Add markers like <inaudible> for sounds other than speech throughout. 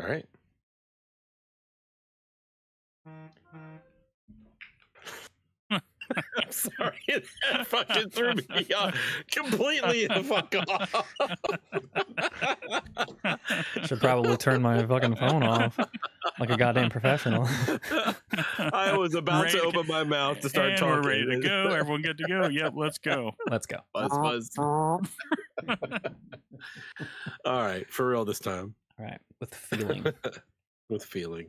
All right. <laughs> I'm sorry, <laughs> that fucking threw me <laughs> off completely the fuck off. Should probably turn my fucking phone off like a goddamn professional. I was about Ready to to- open my mouth to start and talking. we're ready to go. Everyone good to go? Yep, let's go. Let's go. Buzz, buzz. All right, for real this time All right, with feeling. <laughs> with feeling.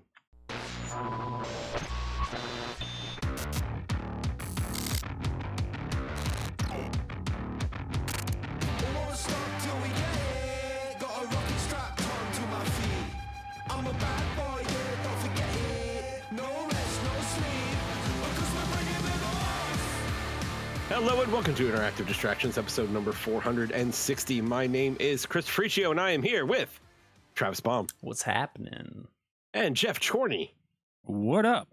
Hello and welcome to Interactive Distractions, episode number 460. My name is Chris Friccio, and I am here with Travis Baum What's happening? and Jeff Chorney. What up?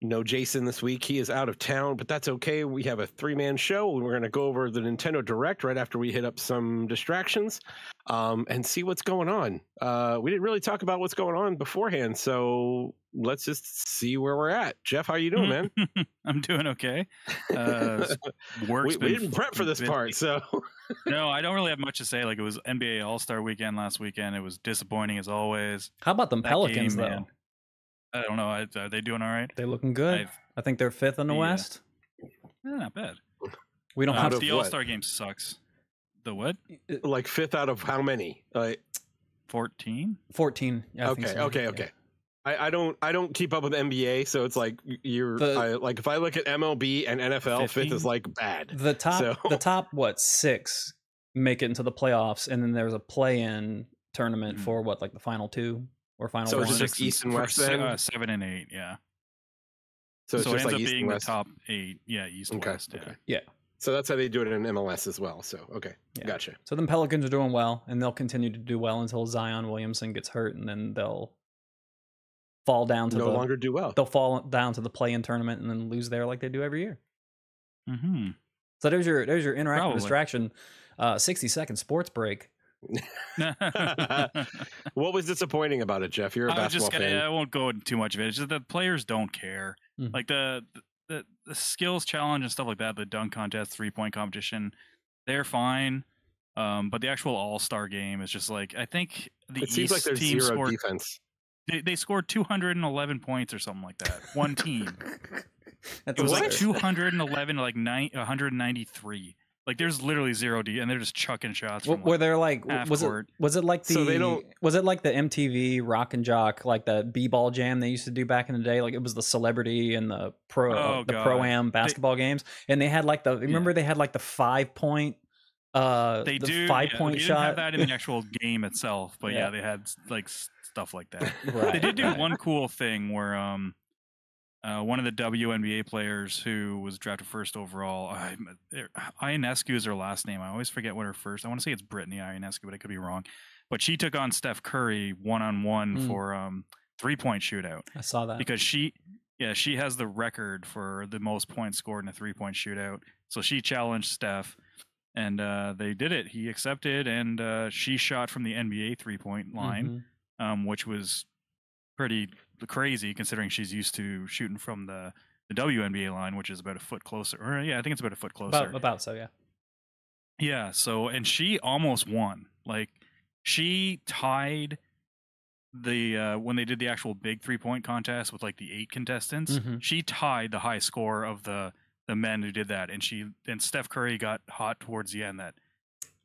No Jason this week. He is out of town, but that's okay. We have a three man show, and we're going to go over the Nintendo Direct right after we hit up some distractions um, and see what's going on. Uh, we didn't really talk about what's going on beforehand, so let's just see where we're at. Jeff, how you doing, man? <laughs> I'm doing okay. Uh, <laughs> work's we, been we didn't prep for this busy. part, so <laughs> No, I don't really have much to say. Like it was NBA All Star Weekend last weekend. It was disappointing as always. How about them That Pelicans game, though? man. I don't know. I- Are they doing all right? They looking good. I've- I think they're fifth in the Yeah. West. Eh, not bad. We don't Uh, have the? All Star game sucks. The what? like fifth out of how many? Uh, Fourteen? fourteen. Yeah, I think okay, so. okay, Yeah. okay. I, I don't I don't keep up with NBA, so it's like you're The- I, like if I look at MLB and NFL, fifth is like bad. The top, So- the <laughs> top, what six make it into the playoffs, and then there's a play-in tournament Mhm. for what, like the final two or final So one. it's just Six East and West then? Uh, seven and eight. Yeah. So it's so it ends like up East being the top eight. Yeah, East Okay, West. okay. Yeah. okay. So that's how they do it in MLS as well. So okay, Yeah. gotcha. So then Pelicans are doing well, and they'll continue to do well until Zion Williamson gets hurt, and then they'll fall down to No the longer do well. they'll fall down to the play-in tournament and then lose there like they do every year. Mm-hmm. So there's your there's your interactive Probably. distraction, uh, sixty second sports break. <laughs> what was disappointing about it, Jeff? You're a I basketball just gonna, fan. I won't go into too much of it. It's just that players don't care. Mhm. Like the, the the skills challenge and stuff like that, the dunk contest, three point competition, they're fine. Um, but the actual All Star game is just like I think the it seems like East there's team zero scored defense. They, they scored 211 points or something like that. One team. <laughs> That's It was like 211 like nine, 193. Like there's literally zero D, and they're just chucking shots. W- From, Were like, there like was court. it was it like the So they don't- was it like the MTV Rock and Jock like the B ball jam they used to do back in the day? Like it was the celebrity and the pro Oh, the pro am basketball games, and they had like the remember they had like the five point uh they the do five yeah, point they shot. Didn't have that in the actual game itself, but <laughs> yeah, Yeah. they had like s- stuff like that. <laughs> Right, they did do right. one cool thing where um uh, one of the WNBA players who was drafted first overall, I, Ionescu is her last name. I always forget what her first. I want to say it's Brittany Ionescu, but I could be wrong. But she took on Steph Curry one on one for um three point shootout I saw that. because she yeah she has the record for the most points scored in a three point shootout so she challenged steph and uh, they did it he accepted and uh, she shot from the nba three point line Mhm. Um, which was pretty crazy considering she's used to shooting from the the WNBA line, which is about a foot closer. Or yeah, I think it's about a foot closer. About, about so yeah. Yeah, so and she almost won. Like she tied the uh when they did the actual big three point contest with like the eight contestants, Mhm. she tied the high score of the the men who did that and she and Steph Curry got hot towards the end that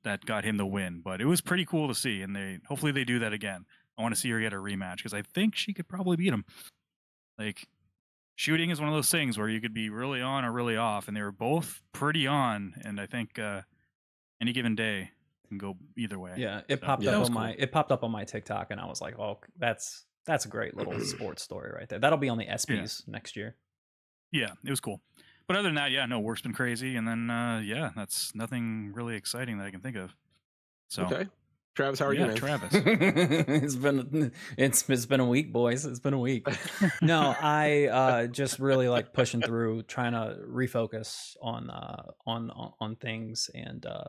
that got him the win. But it was pretty cool to see and they hopefully they do that again. I want to see her get a rematch because I think she could probably beat him. Like shooting is one of those things where you could be really on or really off and they were both pretty on and I think uh any given day can go either way. Yeah, it So, popped yeah, up on cool. my it popped up on my TikTok, and I was like, "Oh, that's that's a great little <clears throat> sports story right there." That'll be on the ESPYS next year. Yeah, it was cool. But other than that, yeah, no, work's been crazy, and then uh, yeah, that's nothing really exciting that I can think of. So Okay, Travis, how are yeah, you, man? Travis. <laughs> <laughs> it's been it's it's been a week, boys. It's been a week. <laughs> no, I uh, just really like pushing through, trying to refocus on uh, on on, on things and uh,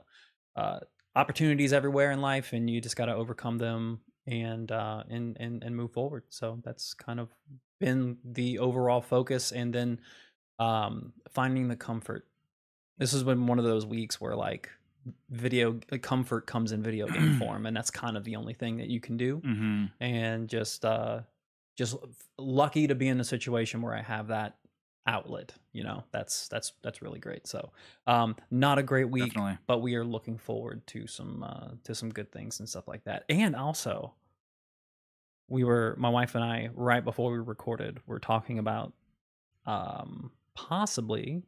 uh, opportunities everywhere in life, and you just got to overcome them and uh, and and and move forward. So that's kind of been the overall focus, and then um, finding the comfort. This has been one of those weeks where like video uh, comfort comes in video game <clears throat> form, and that's kind of the only thing that you can do. Hmm and just uh just lucky to be in a situation where I have that outlet you know that's that's that's really great. So um not a great week Definitely. but we are looking forward to some uh to some good things and stuff like that. And also we were my wife and I right before we recorded we're talking about um possibly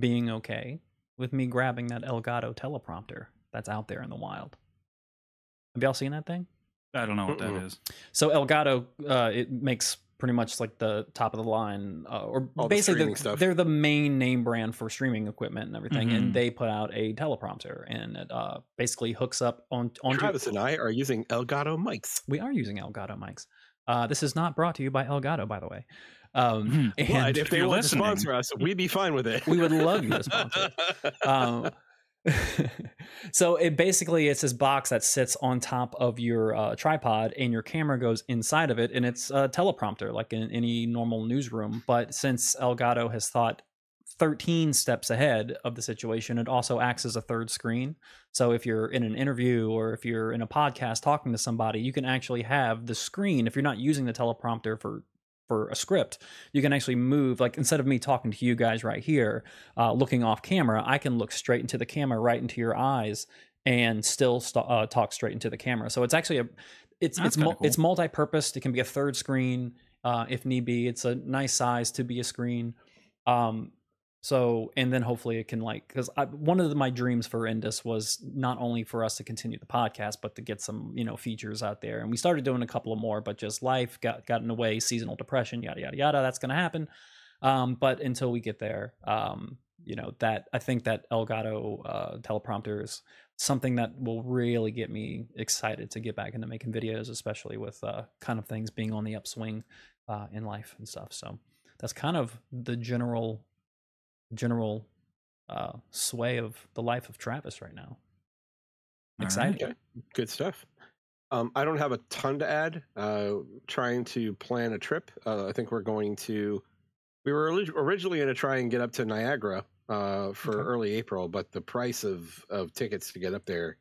being okay with me grabbing that Elgato teleprompter that's out there in the wild have y'all seen that thing I don't know what that is. so Elgato, uh, it makes pretty much like the top of the line, uh, or All the basically streaming they're, stuff. they're the main name brand for streaming equipment and everything. Mhm. And they put out a teleprompter, and it uh, basically hooks up on onto. Travis and I are using Elgato mics. We are using Elgato mics. Uh, this is not brought to you by Elgato, by the way. Um, Mhm. and But if they you're want to sponsor us, we'd be fine with it. We would love you to sponsor. <laughs> um, <laughs> so it basically it's this box that sits on top of your uh, tripod and your camera goes inside of it and it's a teleprompter like in any normal newsroom but since elgato has thought 13 steps ahead of the situation it also acts as a third screen so if you're in an interview or if you're in a podcast talking to somebody you can actually have the screen if you're not using the teleprompter for for a script you can actually move like instead of me talking to you guys right here uh, looking off camera i can look straight into the camera right into your eyes and still st- uh, talk straight into the camera. So it's actually a it's That's it's cool. it's multi-purposed. It can be a third screen uh, if need be. It's a nice size to be a screen. Um, so and then hopefully it can like because one of the, my dreams for InDis was not only for us to continue the podcast but to get some you know features out there. And we started doing a couple of more but just life got got in the way seasonal depression yada yada yada that's going to happen. Um, but until we get there um, you know that i think that elgato uh, teleprompter is something that will really get me excited to get back into making videos especially with uh, kind of things being on the upswing uh, in life and stuff. So that's kind of the general general uh, sway of the life of Travis right now. right. Exciting. Good stuff. Um, I don't have a ton to add. Uh, trying to plan a trip. Uh, I think we're going to. We were originally going to try and get up to Niagara uh, for Okay. early April, but the price of of tickets to get up there,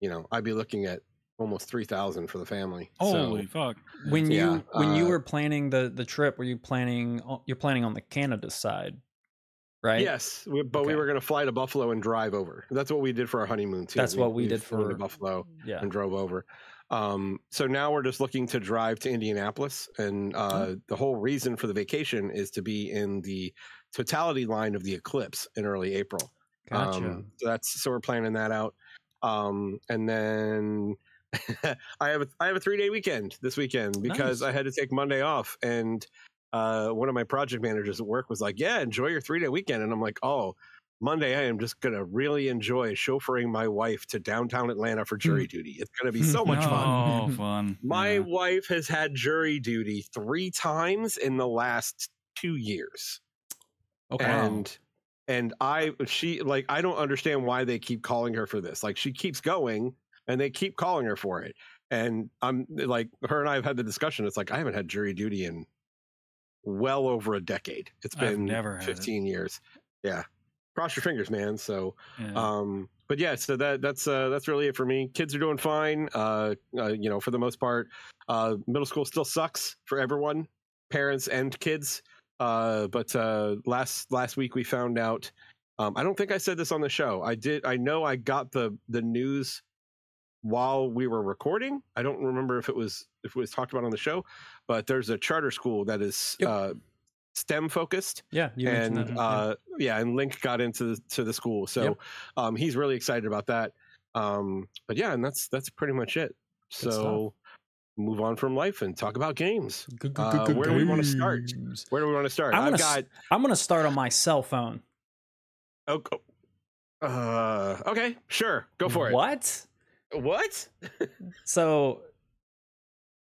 you know, I'd be looking at almost three thousand for the family. Holy so, fuck! When you Yeah, when you uh, were planning the the trip, were you planning you're planning on the Canada side, right? Yes, we, but we were going to fly to Buffalo and drive over. That's what we did for our honeymoon too. That's what we did flew to for- Buffalo. Yeah. and drove over. Um, so now we're just looking to drive to Indianapolis, and uh, the whole reason for the vacation is to be in the totality line of the eclipse in early April. Gotcha. Um, so that's so we're planning that out, um, and then <laughs> I have a I have a three day weekend this weekend because Nice. I had to take Monday off, and uh, one of my project managers at work was like, "Yeah, enjoy your three day weekend," and I'm like, "Oh." Monday, I am just gonna really enjoy chauffeuring my wife to downtown Atlanta for jury duty. It's gonna be so much <laughs> fun. Oh, <laughs> fun! My Yeah. wife has had jury duty three times in the last two years okay. and and i she like i don't understand why they keep calling her for this like she keeps going and they keep calling her for it and i'm like her and i have had the discussion it's like i haven't had jury duty in well over a decade. It's I've been never had it. 15 years. Yeah. Cross your fingers man. So Yeah. um but yeah so that that's uh that's really it for me. Kids are doing fine uh, uh you know for the most part. Uh middle school still sucks for everyone parents and kids. Uh but uh last last week we found out um i don't think i said this on the show. I did i know i got the the news while we were recording i don't remember if it was if it was talked about on the show but there's a charter school that is Yep. uh stem focused yeah, you and that. yeah. uh, yeah. and Link got into the, to the school, so Yep. um, he's really excited about that. Um, but yeah, and that's that's pretty much it. Good so move on from life and talk about games. Good- uh, good- good where do we wanna start? Where do we want to start? I'm gonna got I'm gonna start on my cell phone. oh, oh, uh, okay, sure, go for it. What? What? <laughs> So,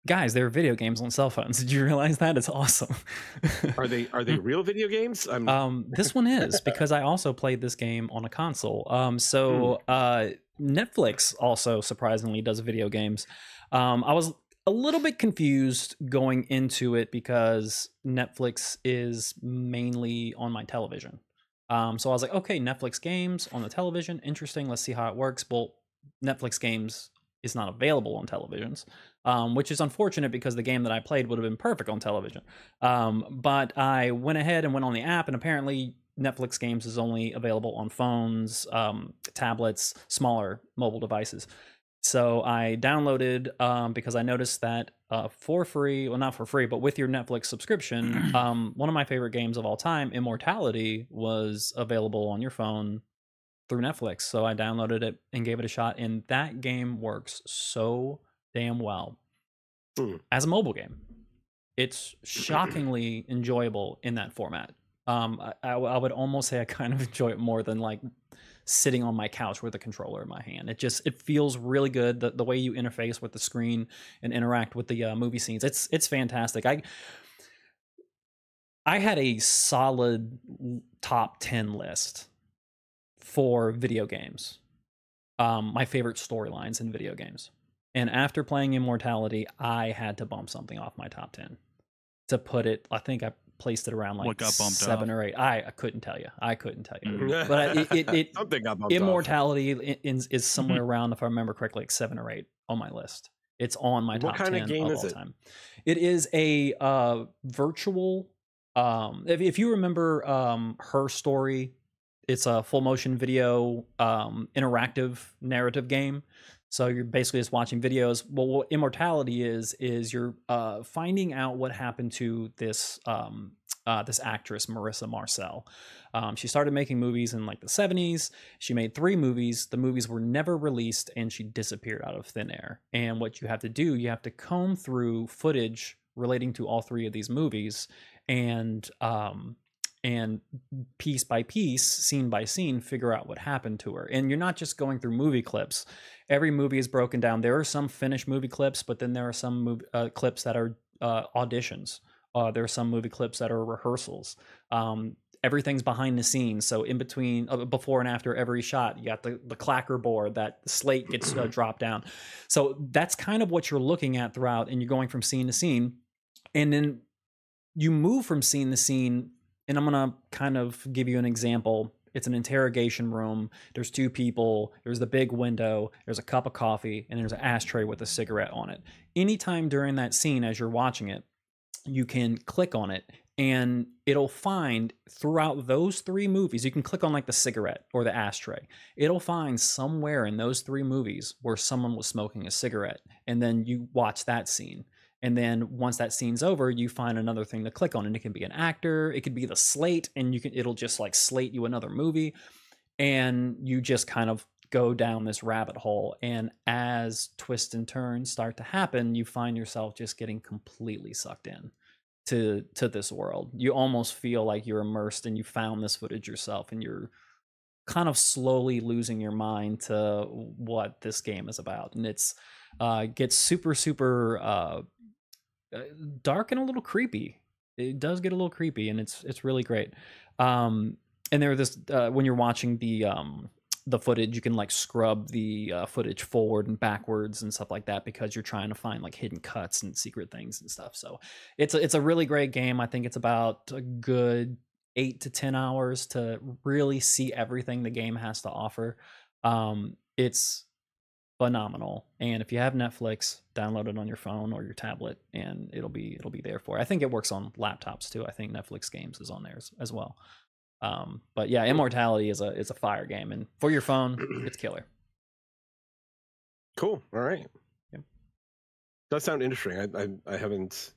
guys, there are video games on cell phones. <laughs> Did you realize that? It's awesome. <laughs> Are they are they real video games? I'm um, this one is because I also played this game on a console. Um, so Hmm. uh, Netflix also surprisingly does video games. Um, I was a little bit confused going into it because Netflix is mainly on my television. Um, so I was like, okay, Netflix games on the television, interesting. Let's see how it works. Well, Netflix games is not available on televisions, um, which is unfortunate because the game that I played would have been perfect on television. Um, but I went ahead and went on the app, and apparently Netflix games is only available on phones, um, tablets, smaller mobile devices. So I downloaded um, because I noticed that uh, for free, well, not for free, but with your Netflix subscription, <clears throat> um, one of my favorite games of all time, Immortality, was available on your phone through Netflix. So I downloaded it and gave it a shot, and that game works so damn well Hmm. as a mobile game. It's <clears throat> shockingly enjoyable in that format. Um, I, I would almost say I <laughs> kind of enjoy it more than like sitting on my couch with a controller in my hand. It just it feels really good. The the way you interface with the screen and interact with the uh, movie scenes. It's it's fantastic. I I had a solid top 10 list for video games. Um, my favorite storylines in video games. And after playing Immortality, I had to bump something off my top 10 to put it. I think I placed it around like What got bumped seven off? or eight. I, I couldn't tell you. I couldn't tell you. Mhm. <laughs> But it, it, it, <laughs> Something got bumped. Immortality i- is, is somewhere around, if I remember correctly, like seven or eight on my list. It's on my What top kind of 10 game of is all it? time. It is a uh, virtual. Um, if, if you remember um, her story, it's a full motion video um, interactive narrative game. So you're basically just watching videos. Well, what Immortality is is you're uh, finding out what happened to this um, uh, this actress Marissa Marcel. Um, she started making movies in like the 70s. She made three movies. The movies were never released, and she disappeared out of thin air. And what you have to do, you have to comb through footage relating to all three of these movies, and um, and piece by piece, scene by scene, figure out what happened to her. And you're not just going through movie clips. Every movie is broken down. There are some finished movie clips, but then there are some movie, uh, clips that are uh, auditions. Uh, there are some movie clips that are rehearsals. Um, everything's behind the scenes. So in between, uh, before and after every shot, you got the the clacker board that slate gets uh, <clears throat> dropped down. So that's kind of what you're looking at throughout, and you're going from scene to scene, and then you move from scene to scene. And I'm gonna kind of give you an example. It's an interrogation room. There's two people. There's the big window. There's a cup of coffee, and there's an ashtray with a cigarette on it. Anytime during that scene, as you're watching it, you can click on it and it'll find throughout those three movies you can click on like the cigarette or the ashtray it'll find somewhere in those three movies where someone was smoking a cigarette and then you watch that scene and then once that scene's over you find another thing to click on and it can be an actor it could be the slate and you can it'll just like slate you another movie and you just kind of go down this rabbit hole. And as twists and turns start to happen you find yourself just getting completely sucked in to to this world. You almost feel like you're immersed and you found this footage yourself and you're kind of slowly losing your mind to what this game is about. And it's uh gets super super uh dark and a little creepy. It does get a little creepy and it's it's really great. Um and there this uh, when you're watching the um the footage you can like scrub the uh, footage forward and backwards and stuff like that because you're trying to find like hidden cuts and secret things and stuff. So it's a, it's a really great game. I think it's about a good eight to ten hours to really see everything the game has to offer. Um it's phenomenal and if you have netflix download it on your phone or your tablet and it'll be it'll be there for you. i think it works on laptops too i think netflix games is on there as, as well um but yeah immortality is a is a fire game and for your phone <clears throat> it's killer Cool. All right. Yep. Does sound interesting. I I, I haven't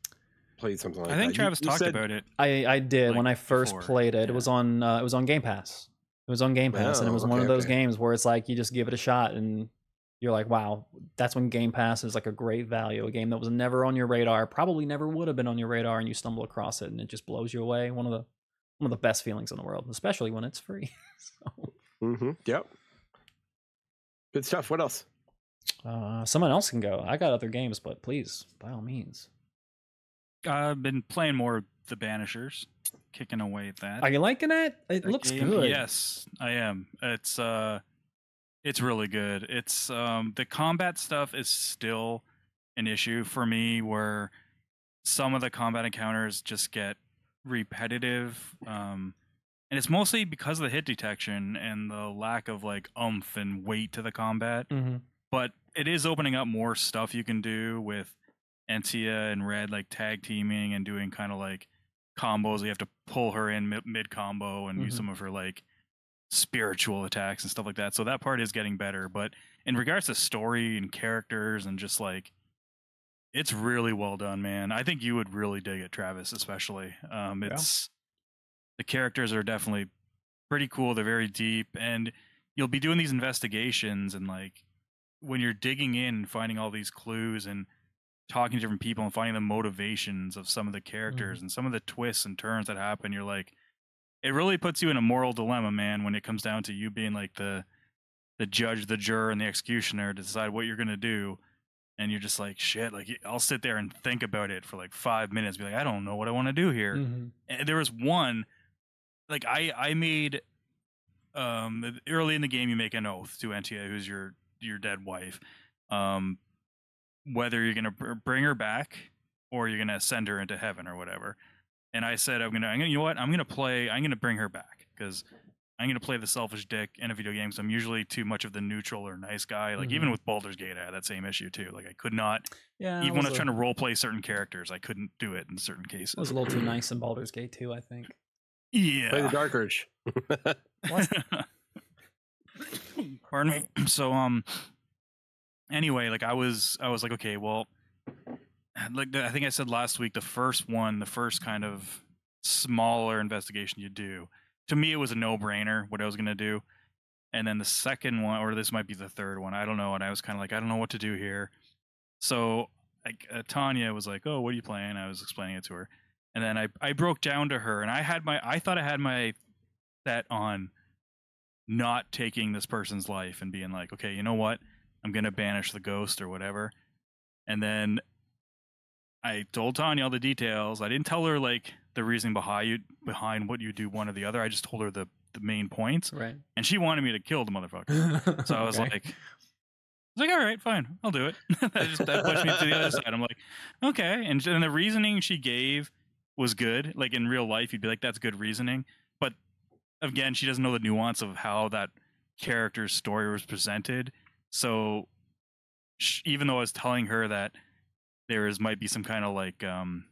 played something like that. I think You- Travis you talked said- about it. i i did when i first before, played it it was on uh, it was on game pass it was on game pass and it Oh, was one of those okay. games where it's like you just give it a shot and you're like wow that's when game pass is like a great value a game that was never on your radar probably never would have been on your radar and you stumble across it and it just blows you away one of the one of the best feelings in the world especially when it's free <laughs> so Mm-hmm. Yep. Good stuff. What else? uh, someone else can go i got other games but please by all means I've been playing more The Banishers, kicking away at that. are you liking it it That looks game- good Yes, I am. It's uh it's really good. It's um the combat stuff is still an issue for me where some of the combat encounters just get repetitive. Um, and it's mostly because of the hit detection and the lack of like umph and weight to the combat. Mm-hmm. But it is opening up more stuff you can do with Antea and Red, like tag teaming and doing kind of like combos. You have to pull her in mid combo and use Mhm. some of her like spiritual attacks and stuff like that. So that part is getting better. But in regards to story and characters and just like it's really well done, man. I think you would really dig it, Travis, especially. Um, Yeah. it's the characters are definitely pretty cool. They're very deep, and you'll be doing these investigations and like when you're digging in, and finding all these clues and talking to different people and finding the motivations of some of the characters and some of the twists and turns that happen. You're like, it really puts you in a moral dilemma, man. When it comes down to you being like the the judge, the juror, and the executioner to decide what you're gonna do and you're just like shit like i'll sit there and think about it for like five minutes be like i don't know what i want to do here Mm-hmm. and there was one like i i made um early in the game you make an oath to Antea, who's your your dead wife um whether you're gonna br- bring her back or you're gonna send her into heaven or whatever and i said i'm gonna, I'm gonna you know what i'm gonna play i'm gonna bring her back because i'm gonna play the selfish dick in a video game so i'm usually too much of the neutral or nice guy like even Mhm. with Baldur's Gate i had that same issue too like i could not Yeah, even when I was a, trying to role play certain characters, I couldn't do it in certain cases. I was a little too nice in Baldur's Gate too. I think. yeah. Play the Dark Urge. <laughs> <laughs> Pardon me. <clears throat> So um. Anyway, like I was, I was like, okay, well, like I think I said last week, the first one, the first kind of smaller investigation you do, to me, it was a no-brainer what I was gonna do, and then the second one, or this might be the third one, I don't know, and I was kind of like, I don't know what to do here. So like uh, Tanya was like, "Oh, what are you playing?" I was explaining it to her, and then I I broke down to her, and I had my I thought I had my bet on not taking this person's life and being like, okay, you know what, I'm gonna banish the ghost or whatever, and then I told Tanya all the details. I didn't tell her like the reasoning behind you behind what you do one or the other. I just told her the the main points, Right. and she wanted me to kill the motherfucker. So I was <laughs> Okay. like, I was like, all right, fine, I'll do it. <laughs> that just that pushed me to the other side. I'm like, okay. And, and the reasoning she gave was good. Like in real life, you'd be like, that's good reasoning. But again, she doesn't know the nuance of how that character's story was presented. So sh- even though I was telling her that there is might be some kind of like um,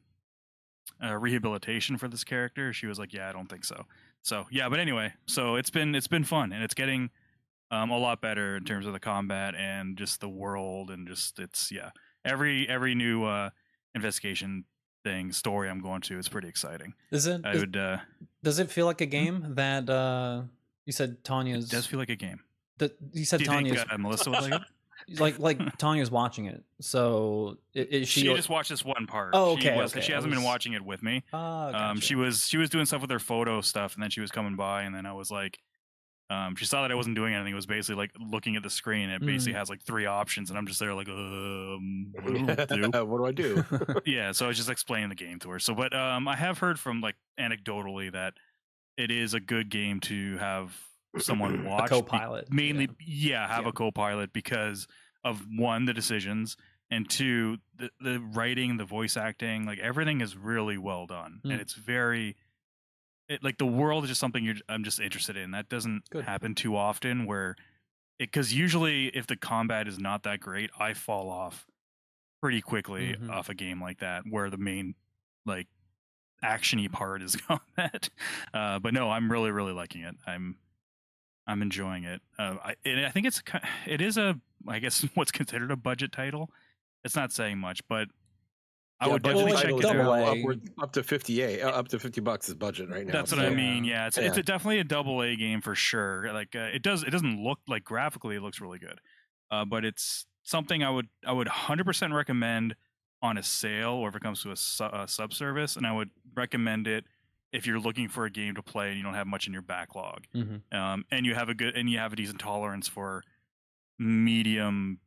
uh, rehabilitation for this character, she was like, yeah, I don't think so. So yeah, but anyway, so it's been it's been fun and it's getting um, a lot better in terms of the combat and just the world and just it's yeah every every new uh, investigation thing story I'm going to is pretty exciting. Is it? I is- would uh, does it feel like a game that uh you said Tanya's? it does feel like a game. that you said Do you Tanya's think uh, Melissa would like it? Like like <laughs> Tanya's watching it. So i- is she? She just watched this one part. Oh, She, okay, was, okay, she hasn't been watching it with me. Ah, Um, she was she was doing stuff with her photo stuff, and then she was coming by, and then I was like, um, she saw that I wasn't doing anything. It was basically like looking at the screen. It basically Mm. has like three options, and I'm just there like, um, what do I <laughs> do? what do I do? <laughs> yeah, so I was just explaining the game to her. So, but um, I have heard from like anecdotally that it is a good game to have someone <clears throat> watch. be- co-pilot. mainly, yeah, have Yeah. a co-pilot because of one the decisions and two the the writing, the voice acting, like everything is really well done, Mm. and it's very. It, like the world is just something you're, I'm just interested in. That doesn't Good. happen too often. Where, it, because usually if the combat is not that great, I fall off pretty quickly Mhm. off a game like that where the main like actiony part is <laughs> combat. <laughs> Uh, but no, I'm really really liking it. I'm I'm enjoying it. Uh, I and I think it's it is a I guess <laughs> what's considered a budget title. It's not saying much, but I Yeah, would definitely check title it is double out. A. upward, up to 58 uh, up to 50 bucks is budget right now That's what so- I mean. Yeah, it's it's Yeah. a, definitely a double A game for sure. Like uh, it does it doesn't look like graphically it looks really good, uh, but it's something I would I would 100% recommend on a sale or if it comes to a, su- a subservice, and I would recommend it if you're looking for a game to play and you don't have much in your backlog, Mhm. um, and you have a good and you have a decent tolerance for medium,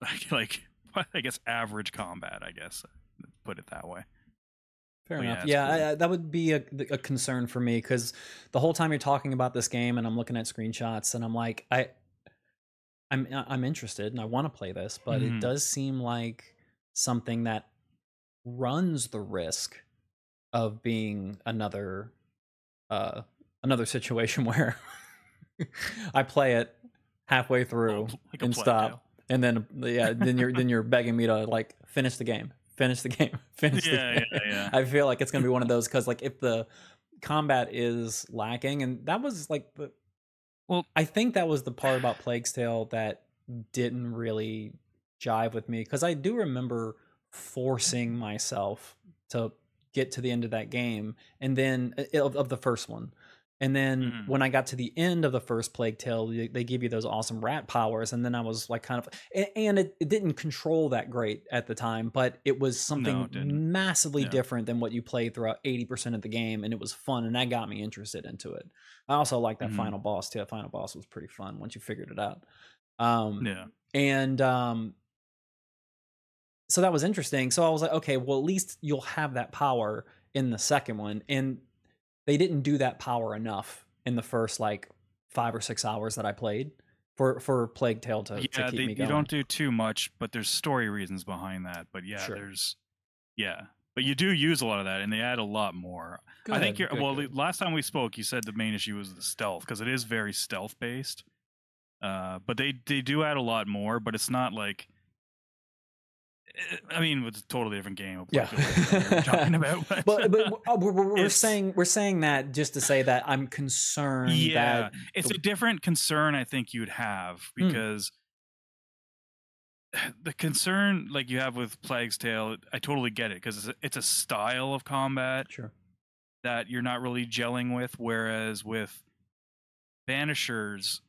<laughs> like <laughs> I guess average combat. I guess put it that way. Fair yeah, enough. it's Yeah, cool. I, I, that would be a, a concern for me because the whole time you're talking about this game and I'm looking at screenshots and I'm like, I, I'm I'm interested and I want to play this, but Mhm. it does seem like something that runs the risk of being another uh another situation <laughs> where I play it halfway through like and stop and then <laughs> yeah then you're then you're begging me to like finish the game finish the game <laughs> finish Yeah, the yeah, game. yeah. i feel like it's gonna be one of those because like if the combat is lacking and that was like the Well- i think that was the part about plague's tale that didn't really jive with me because i do remember forcing myself to get to the end of that game and then uh, of, of the first one and then Mhm. when I got to the end of the first Plague Tale, they, they give you those awesome rat powers, and then I was like, kind of, a- and it, it didn't control that great at the time, but it was something it massively Yeah. different than what you played throughout eighty percent of the game, and it was fun, and that got me interested into it. I also like that Mhm. final boss too. That final boss was pretty fun once you figured it out. Um, Yeah. and um so that was interesting so i was like okay well at least you'll have that power in the second one and they didn't do that power enough in the first like five or six hours that i played for for plague tale to, to keep they, me going. you don't do too much, but there's story reasons behind that. But yeah, Sure. there's yeah, but you do use a lot of that, and they add a lot more. I think you're good, well. good. Last time we spoke, you said the main issue was the stealth because it is very stealth based. Uh, but they they do add a lot more, but it's not like. I mean, it's a totally different game. Yeah. we're talking about. But, <laughs> but, but uh, we're, we're, saying we're saying that just to say that i'm concerned yeah, that it's the- a different concern I think you'd have Hmm. because <sighs> the concern like you have with Plague's Tale, I totally get it because it's a, it's a style of combat sure that you're not really gelling with, whereas with Banishers,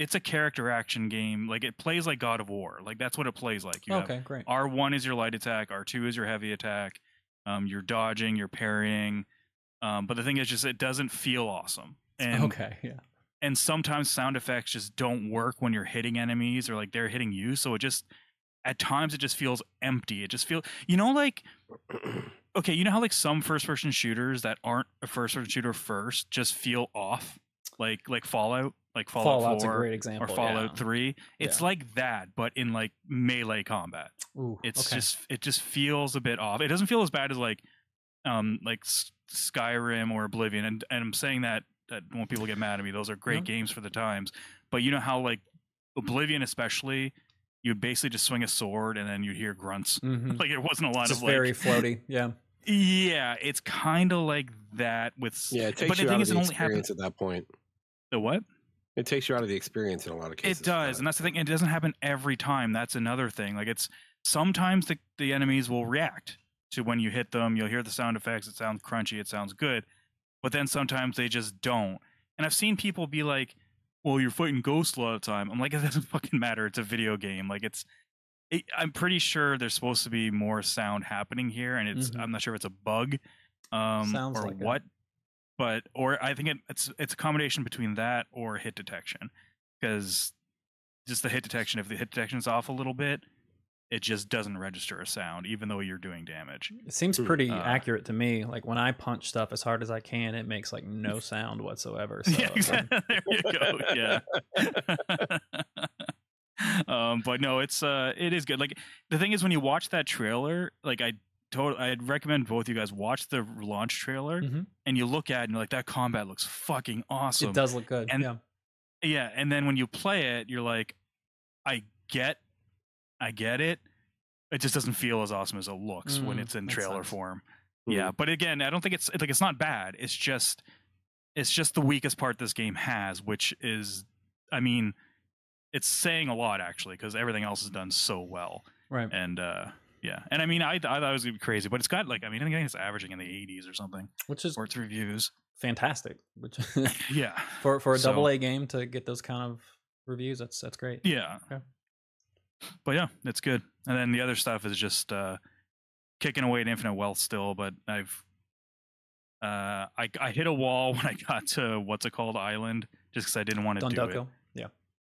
it's a character action game. Like it plays like God of War. Like that's what it plays like. You okay great R one is your light attack, R two is your heavy attack. Um, you're dodging, you're parrying. Um, but the thing is, just it doesn't feel awesome. And okay <laughs> yeah and sometimes sound effects just don't work when you're hitting enemies or like they're hitting you so it just at times it just feels empty it just feels you know like <clears throat> okay you know how like some first person shooters that aren't a first person shooter first just feel off like like fallout like fallout fallout's 4 a great example or fallout yeah. 3 it's Yeah. like that but in like melee combat Ooh, it's okay. just it just feels a bit off. It doesn't feel as bad as like um like S- Skyrim or Oblivion, and and I'm saying that that won't people get mad at me. Those are great No. games for the times, but you know how like Oblivion especially, you'd basically just swing a sword and then you'd hear grunts. Mhm. <laughs> Like it wasn't a lot It's of like very floaty yeah yeah, it's kind of like that with s- Yeah, it but takes the you thing out of is, the it only happens experience at that point. the what? It takes you out of the experience in a lot of cases. It does, and that's the thing. It doesn't happen every time. That's another thing. Like it's sometimes the the enemies will react to when you hit them. You'll hear the sound effects. It sounds crunchy. It sounds good, but then sometimes they just don't. And I've seen people be like, "Well, you're fighting ghosts a lot of the time." I'm like, <laughs> it doesn't fucking matter. It's a video game. Like it's. It, I'm pretty sure there's supposed to be more sound happening here, and it's. Mhm. I'm not sure if it's a bug, um, Sounds or like it. What but or I think it, it's it's a combination between that or hit detection because just the hit detection if the hit detection's off a little bit it just doesn't register a sound even though you're doing damage It seems Hmm. pretty Uh, accurate to me. Like when I punch stuff as hard as I can, it makes like no <laughs> sound whatsoever. <laughs> So yeah exactly. <laughs> there you go yeah um but no it's uh it is good like the thing is when you watch that trailer like i told i'd recommend both of you guys watch the launch trailer Mhm. and you look at it and you're like that combat looks fucking awesome it does look good. And- yeah. Yeah, and then when you play it, you're like, I get, I get it. It just doesn't feel as awesome as it looks when Mm, it's in trailer form. Mhm. Yeah, but again, I don't think it's like it's not bad. It's just, it's just the weakest part this game has, which is, I mean, it's saying a lot actually because everything else is done so well. Right. And uh yeah, and I mean, I, I thought it was gonna be crazy, but it's got like, I mean, I think it's averaging in the 80s or something Which is its reviews. fantastic. Which <laughs> Yeah, for for a So- double A game to get those kind of reviews, that's that's great. Yeah. Okay. But yeah, it's good. And then the other stuff is just uh kicking away at infinite wealth still, but I've uh I I hit a wall <laughs> when I got to what's it called island just because I didn't want to do it.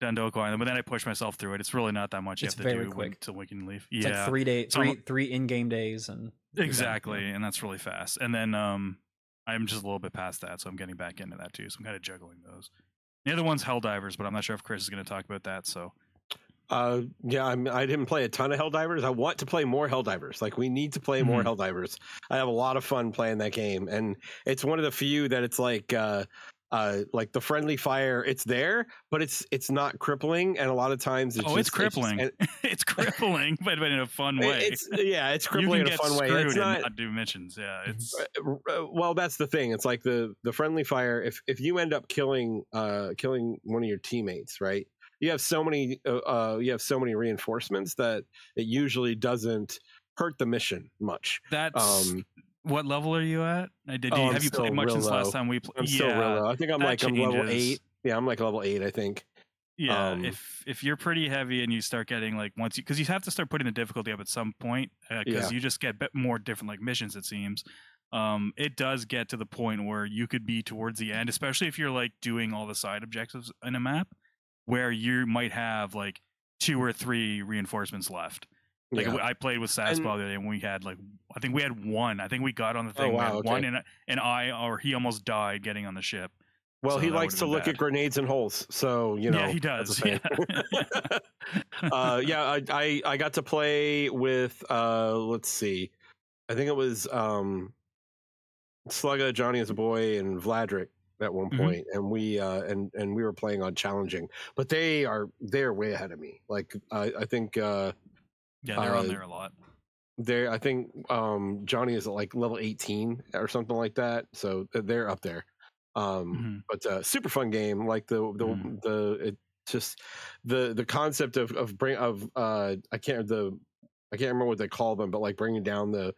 Yeah. Dondoko Island, but then I pushed myself through it. It's really not that much you It's have to very do quick. until we can leave. It's yeah. like three day So three three in game days and you're exactly, Yeah. and that's really fast. And then um I'm just a little bit past that, so I'm getting back into that too. So I'm kind of juggling those. The other one's Helldivers, but I'm not sure if Chris is going to talk about that. So Uh, yeah, I'm, I didn't play a ton of Helldivers. I want to play more Helldivers. Like we need to play more Mhm. Helldivers. I have a lot of fun playing that game, and it's one of the few that it's like, uh, uh, like the friendly fire. It's there, but it's it's not crippling, and a lot of times it's oh, it's just- crippling. and- <laughs> it's crippling, but, but in a fun way. It's <laughs> yeah, it's crippling in a fun way. It's not. not do missions. Yeah, it's uh, well that's the thing it's like the the friendly fire if if you end up killing uh killing one of your teammates right you have so many uh, uh you have so many reinforcements that it usually doesn't hurt the mission much that's um what level are you at? I did. Oh, you, have you played much since low. last time we played? i'm yeah, still real low. i think i'm like i'm level eight yeah i'm like level eight i think Yeah, Um, if if you're pretty heavy and you start getting like once you because you have to start putting the difficulty up at some point because Yeah. you just get bit more different like missions it seems. Um, it does get to the point where you could be towards the end, especially if you're like doing all the side objectives in a map, where you might have like two or three reinforcements left. Like yeah. I played with And- the other day, and we had like I think we had one. I think we got on the Oh, thing. we wow, had okay. one, and and I or he almost died getting on the ship. well so he likes to look bad. at grenades and holes so you know yeah, he does. <laughs> Yeah. uh, <laughs> yeah, I, I I got to play with uh, let's see, I think it was um, Slugga, Johnny as a boy, and Vladric at one Mhm. point, and we uh, and and we were playing on challenging, but they are they're way ahead of me. Like I I think uh, yeah, they're on Uh, there a lot. they I think um, Johnny is at like level eighteen or something like that, so they're up there. Um, Mhm. but uh, super fun game. Like the the Mhm. the it just the the concept of of bring of uh I can't the I can't remember what they call them, but like bringing down the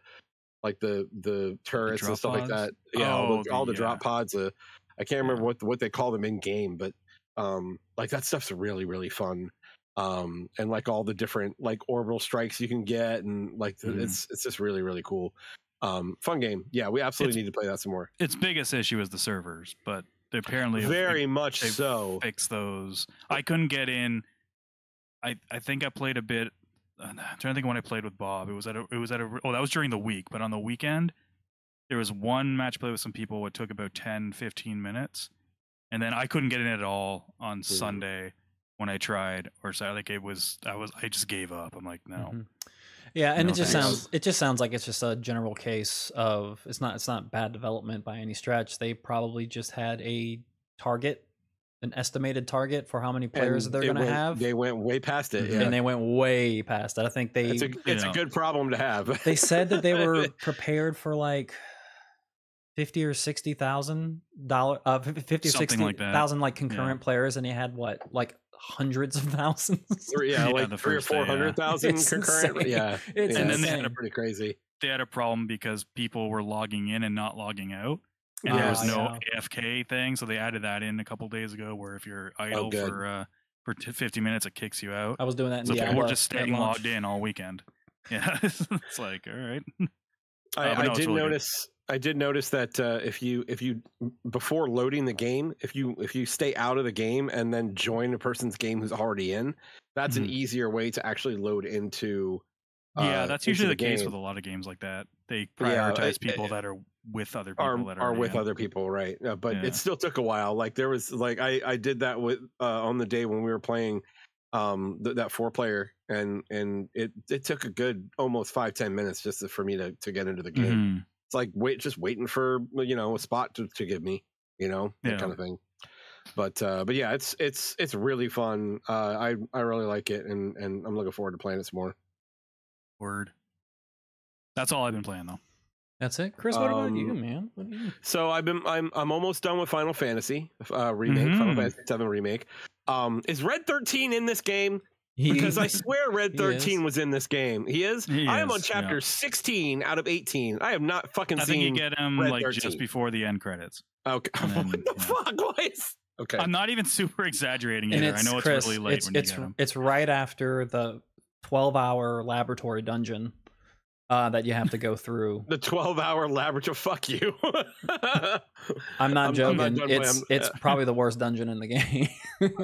like the the turrets and drop stuff like that. Yeah, all Oh, the, all the- the drop pods. Uh, I can't remember what what they call them in game, but um like that stuff's really really fun. Um and like all the different like orbital strikes you can get and like Mhm. it's it's just really really cool. Um fun game. Yeah, we absolutely It's- need to play that some more. Its biggest issue is the servers, but they apparently Very much they've so. fix those. I couldn't get in. I I think I played a bit. uh, I'm trying to think when I played with Bob. It was at a it was at a oh that was during the week, but on the weekend there was one match play with some people. It took about 10, 15 minutes, and then I couldn't get in at all on Sunday when I tried. Or so like it was I was I just gave up. I'm like no. Mhm. Yeah, and No it just thanks. sounds it just sounds like it's just a general case of it's not it's not bad development by any stretch. They probably just had a target, an estimated target for how many players And they're going to went- have, They went way past it. Mhm. Yeah. and they went way past it. I think they it's a it's Yeah. a good problem to have. they said that they <laughs> were prepared for like fifty or sixty thousand dollar uh fifty or Something sixty like like concurrent players, and you had what like hundreds of thousands. Three- yeah, Yeah, like the three or four hundred thousand yeah. hundred thousand It's concurrent. insane. Yeah, <laughs> It's yeah, And then they had kinda pretty crazy. They had a problem because people were logging in and not logging out. and there was no yeah. AFK thing, so they added that in a couple days ago. Where if you're idle Oh, for uh, for t- 50 minutes, it kicks you out. I was doing that in So Diablo. people were just staying logged in all weekend. <laughs> Yeah, <laughs> it's like all right. I, Uh, I no, did really good. I did notice that uh, if you if you before loading the game, if you if you stay out of the game and then join a person's game who's already in, that's an Mhm. easier way to actually load into. yeah, uh, that's usually the, case with a lot of games like that. They Yeah, prioritize I- people that are with other people are that are are with in. other people, right? Uh, but Yeah. it still took a while. Like there was like I I did that with uh, on the day when we were playing um th- that four player and and it it took a good almost five ten minutes just for me to to get into the game. Mhm. It's like wait just waiting for you know a spot to, to give me you know that Yeah. kind of thing. But uh but yeah, it's it's it's really fun. Uh I I really like it and and I'm looking forward to playing it some more. Word. That's all I've been playing though. That's it, Chris. What about you, Um, man? What you? So I've been I'm I'm almost done with Final Fantasy uh remake, Final Mhm. Fantasy 7 remake. Um is Red 13 in this game? He- Because I <laughs> swear Red 13 was in this game. He is? He I am on chapter yeah. 16 out of 18. I have not fucking seen. Think you get him Red like 13. just before the end credits. Okay. <laughs> then, what the yeah. fuck? Why is Okay. I'm not even super exaggerating and either. I know it's Chris. really late it's when it's you get him. it's right after the twelve-hour laboratory dungeon uh, that you have to go through. <laughs> the 12 hour laboratory. Fuck you. <laughs> I'm not I'm joking. not done playing. it's I'm- it's probably <laughs> the worst dungeon in the game.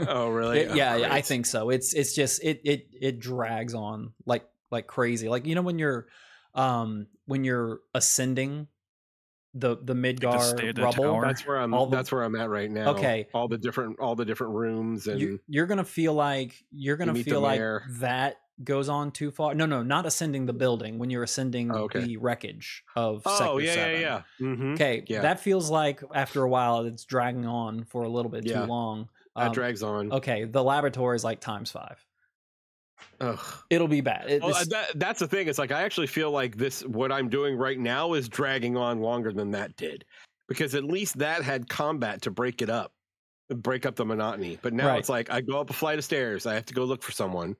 oh, really? It- Oh, yeah, yeah, I think so. It's it's just it it it drags on like like crazy. Like you know when you're um when you're ascending the the Midgar the rubble. tower? That's where I'm. The- that's where I'm at right now. Okay. all the different all the different rooms and you, you're gonna feel like you're gonna the feel like mayor. that goes on too far. No, no, not ascending the building when you're ascending Oh, okay. the wreckage of. oh Sector yeah, 7. yeah yeah hmm Okay, Yeah. that feels like after a while it's dragging on for a little bit Yeah. too long. that Um, drags on. okay, the laboratory is like times five. Ugh. It'll be bad. It- Well, that, that's the thing. It's like I actually feel like this what I'm doing right now is dragging on longer than that did, because at least that had combat to break it up, break up the monotony. But now Right. it's like I go up a flight of stairs, I have to go look for someone,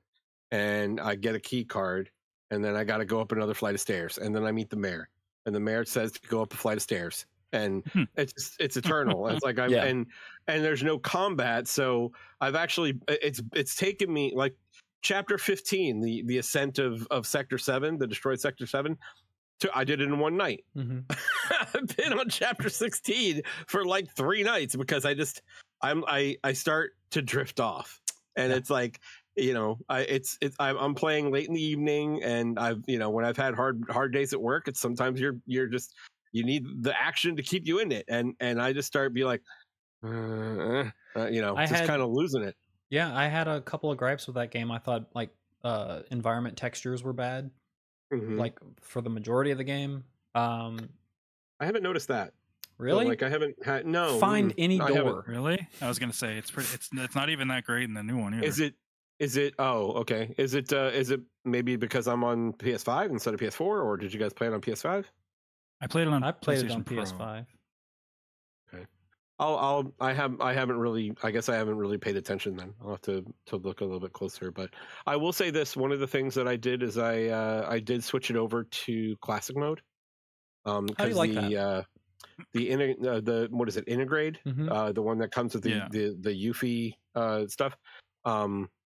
and I get a key card, and then I got to go up another flight of stairs, and then I meet the mayor, and the mayor says to go up a flight of stairs, and Hmm. it's just- it's <laughs> eternal. it's like I'm Yeah. and and there's no combat, so I've actually it's it's taken me like chapter 15 the the ascent of of sector 7 the destroyed sector 7 to, i did it in one night Mhm. <laughs> i've been on chapter 16 for like three nights because i just i'm i i start to drift off and Yeah. it's like you know i it's it's I'm, I'm playing late in the evening and i've you know when i've had hard hard days at work it's sometimes you're you're just you need the action to keep you in it and and i just start be like uh, uh, you know I just kind of losing it Yeah, I had a couple of gripes with that game. I thought like uh environment textures were bad, Mhm. like for the majority of the game. Um i haven't noticed that So, really? like I haven't had no. Find any I haven't. door. Really? I was gonna say it's pretty. It's it's not even that great in the new one either. Is it? Is it? Oh, okay. Is it? uh Is it maybe because I'm on PS5 instead of PS4, or did you guys play it on PS5? I played it on. I played it on Pro. PS5. Okay. I'll. I'll. I have. I haven't really. I guess I haven't really paid attention. Then I'll have to to look a little bit closer. But I will say this: one of the things that I did is I uh I did switch it over to classic mode. Um, How do you because like the that? uh the in, uh, the what is it Intergrade Mhm. uh, the one that comes with the Yeah. the the Yuffie uh, stuff. Um, sh-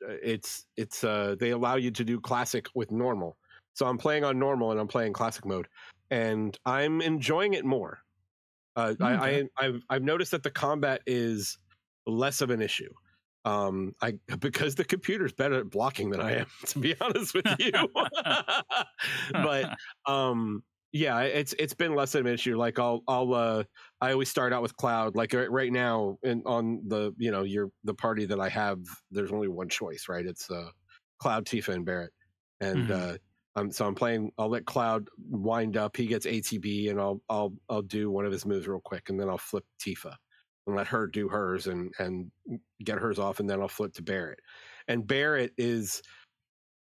it's it's uh, they allow you to do classic with normal. So I'm playing on normal and I'm playing classic mode, and I'm enjoying it more. Uh, I, I I've I've noticed that the combat is less of an issue. Um, I <laughs> because the computer's better at blocking than I am, <laughs> to be honest with you. <laughs> but um yeah it's it's been less of an issue like i'll i'll uh i always start out with cloud like right, right now and on the you know your the party that i have there's only one choice right it's uh cloud tifa and barrett and Mhm. uh um, so I'm playing. I'll let Cloud wind up. He gets ATB, and I'll I'll I'll do one of his moves real quick, and then I'll flip Tifa and let her do hers and and get hers off, and then I'll flip to Barrett. And Barrett is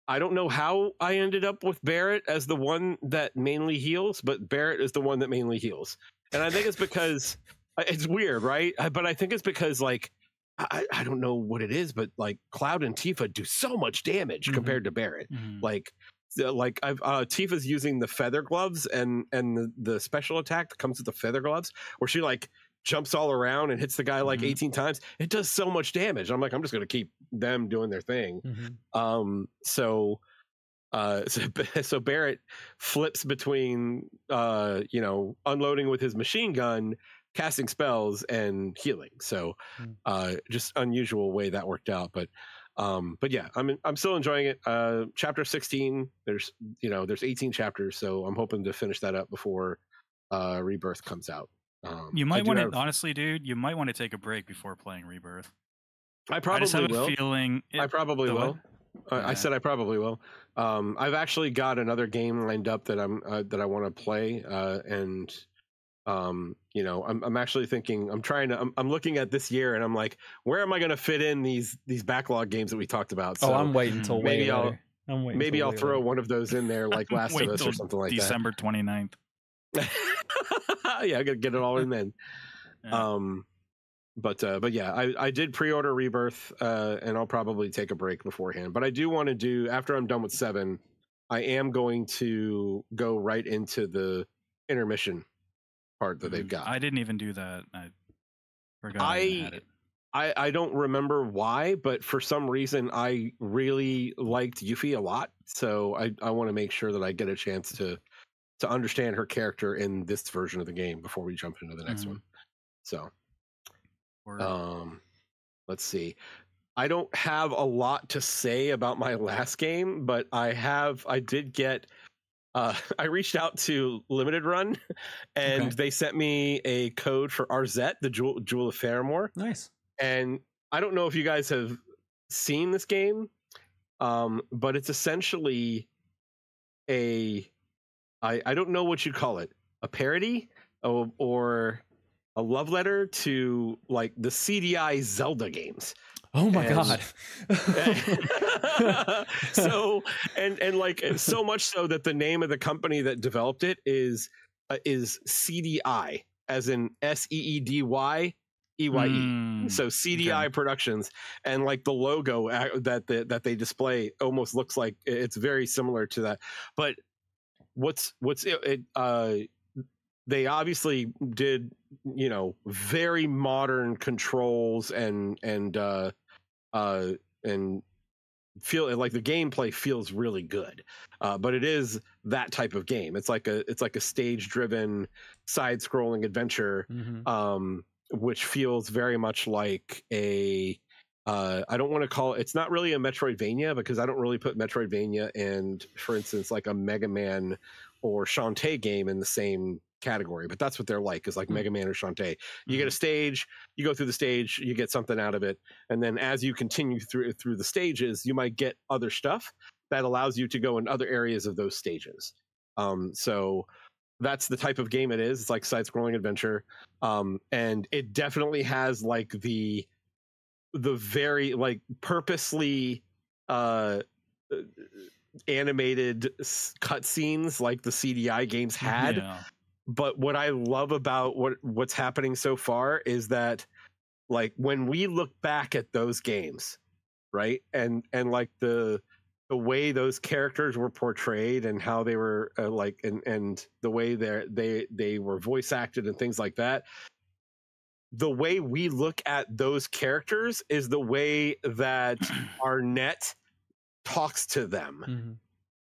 I don't know how I ended up with Barrett as the one that mainly heals, but Barrett is the one that mainly heals. And I think it's because <laughs> it's weird, right? But I think it's because like I, I don't know what it is, but like Cloud and Tifa do so much damage Mhm. compared to Barrett. Mhm. Like like I've uh Tifa's using the feather gloves and and the, the special attack that comes with the feather gloves where she like jumps all around and hits the guy like Mhm. 18 times. It does so much damage. I'm like, I'm just gonna keep them doing their thing. Mhm. Um, so, uh, <laughs> so, so Barrett flips between, uh, you know, unloading with his machine gun, casting spells, and healing. So, Hmm. uh, just unusual way that worked out. But, um, but yeah, I'm I'm still enjoying it. Uh, chapter 16. There's you know there's 18 chapters, so I'm hoping to finish that up before uh, Rebirth comes out. Um, You might want to have- honestly, dude. You might want to take a break before playing Rebirth. I I probably just have will. a feeling. I probably will. what? I, I said I probably will. Um, I've actually got another game lined up that I'm uh, that I want to play, uh, and um, you know, I'm I'm actually thinking I'm trying to I'm, I'm looking at this year and I'm like, where am I going to fit in these these backlog games that we talked about? So oh, I'm waiting till way maybe I'll- later. I'm waiting. maybe I'll way throw one of those in there, like <laughs> Last Wait of Us or something like December 29th. <laughs> yeah, I gotta get it all in then. <laughs> Yeah. Um, but uh, but yeah, I I did pre-order Rebirth, uh, and I'll probably take a break beforehand. But I do want to do after I'm done with seven, I am going to go right into the intermission part that they've Mm, got. I didn't even do that. I forgot. I, I- had it. I, I don't remember why, but for some reason I really liked Yuffie a lot. So I, I want to make sure that I get a chance to to understand her character in this version of the game before we jump into the next Mhm. one. So Word. um let's see. I don't have a lot to say about my <laughs> last game, but I have I did get uh, <laughs> I reached out to Limited Run, <laughs> and Okay. they sent me a code for Arzette, the Jewel, Jewel of Faramore. Nice. And I don't know if you guys have seen this game, um, but it's essentially a I, I don't know what you call it a parody or, or a love letter to like the CDI Zelda games. Oh my And- god. <laughs> so and and like so much so that the name of the company that developed it is uh, is CDI as in S E E D Y E Y E. Mm, So CDI Productions and like the logo that the, that they display almost looks like it's very similar to that. But what's what's it, it uh they obviously did you know very modern controls and and uh uh and feel like the gameplay feels really good uh, but it is that type of game it's like a it's like a stage driven side scrolling adventure Mhm. um, which feels very much like a uh, I don't want to call it. It's not really a Metroidvania because I don't really put Metroidvania and, for instance, like a Mega Man or Shantae game in the same category. But that's what they're like is like Hmm. Mega Man or Shantae. You get a stage, you go through the stage, you get something out of it, and then as you continue through through the stages, you might get other stuff that allows you to go in other areas of those stages. Um, so that's the type of game it is. It's like side scrolling adventure um and it definitely has like the the very like purposely uh uh, animated cutscenes like the CDI games had Yeah. but what I love about what what's happening so far is that like when we look back at those games right and and like the the way those characters were portrayed and how they were uh, like and and the way they they they were voice acted and things like that the way we look at those characters is the way that <clears throat> Arzette talks to them Mhm.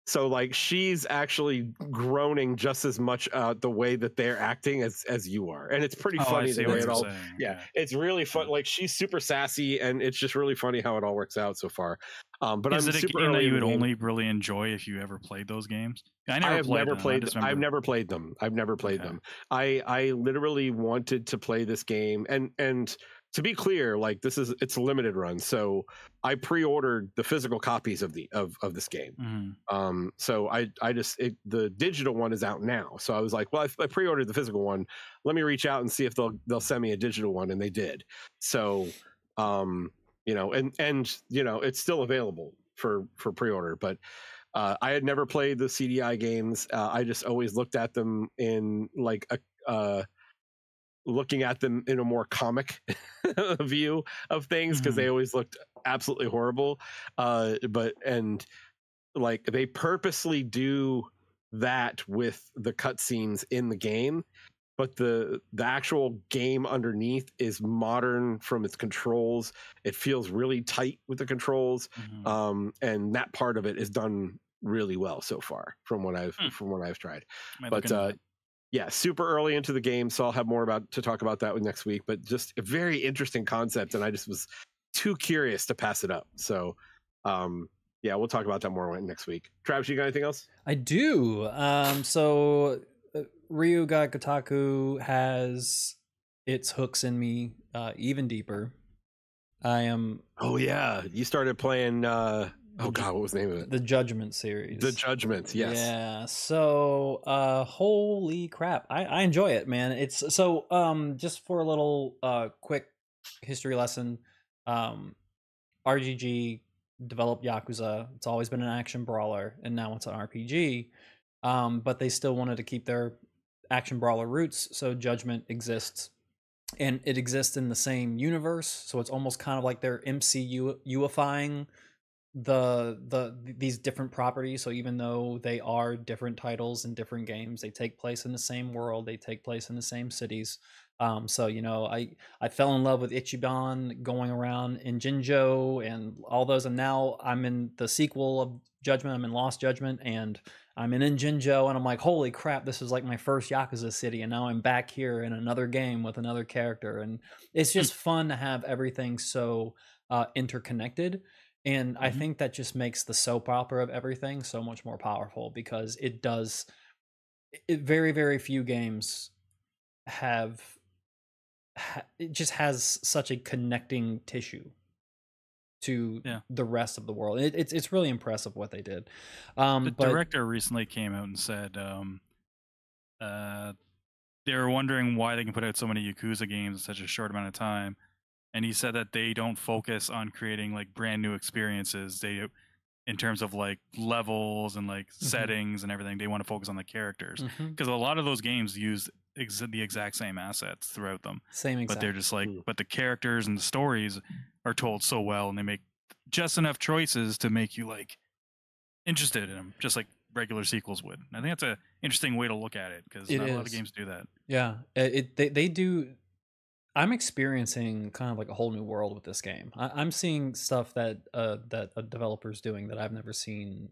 So like she's actually groaning just as much uh the way that they're acting as as you are and it's pretty Oh, funny the way it all saying. yeah it's really fun like she's super sassy and it's just really funny how it all works out so far um but Is i'm it a game that you would game. only really enjoy if you ever played those games? I I have played never them. Played. just I've never played them. I've never played Okay. them. I I literally wanted to play this game, and and to be clear, like this is it's a limited run, so I pre-ordered the physical copies of the of of this game. Mhm. Um, so I I just it, the digital one is out now, so I was like, well, I, I pre-ordered the physical one. Let me reach out and see if they'll they'll send me a digital one, and they did. So, um, you know, and and you know, it's still available for for pre-order, but. Uh, I had never played the CDI games. Uh, I just always looked at them in like a uh, looking at them in a more comic <laughs> view of things because Mhm. they always looked absolutely horrible. Uh, but and like they purposely do that with the cutscenes in the game but the the actual game underneath is modern from its controls it feels really tight with the controls Mhm. um and that part of it is done really well so far from what i've Hmm. from what i've tried but uh. Yeah super early into the game so i'll have more about to talk about that with next week but just a very interesting concept and i just was too curious to pass it up so um yeah we'll talk about that more next week travis you got anything else I do. Um, so uh, Ryu ga Gotoku has its hooks in me uh, even deeper. I am oh yeah you started playing uh oh god what was the name of it the Judgment series. the judgment yes Yeah. So, uh, holy crap, I, I enjoy it, man. It's so um, just for a little uh quick history lesson, um, RGG developed Yakuza. It's always been an action brawler, and now it's an RPG. Um, but they still wanted to keep their action brawler roots, so Judgment exists. And it exists in the same universe, so it's almost kind of like they're MCU-ifying the the these different properties so even though they are different titles and different games they take place in the same world they take place in the same cities. Um so you know i i fell in love with ichiban going around in Ijincho and all those and now i'm in the sequel of judgment i'm in lost judgment and i'm in Ijincho and i'm like holy crap this is like my first yakuza city and now i'm back here in another game with another character and it's just fun to have everything so uh interconnected And I Mhm. think that just makes the soap opera of everything so much more powerful because it does. It, very very few games have. Ha, it just has such a connecting tissue to Yeah. the rest of the world. It, it's it's really impressive what they did. Um, the but director recently came out and said um, uh, they were wondering why they can put out so many Yakuza games in such a short amount of time, and he said that they don't focus on creating like brand new experiences. They, in terms of like levels and like Mm-hmm. settings and everything, they want to focus on the characters because a lot of those games use ex- the exact same assets throughout them, same exact. but they're just like, but the characters and the stories are told so well, and they make just enough choices to make you like interested in them, just like regular sequels would. I think that's a interesting way to look at it because not a lot of games do that. Yeah, it they they do. I'm experiencing kind of like a whole new world with this game. I, I'm seeing stuff that uh, that a developer's doing that I've never seen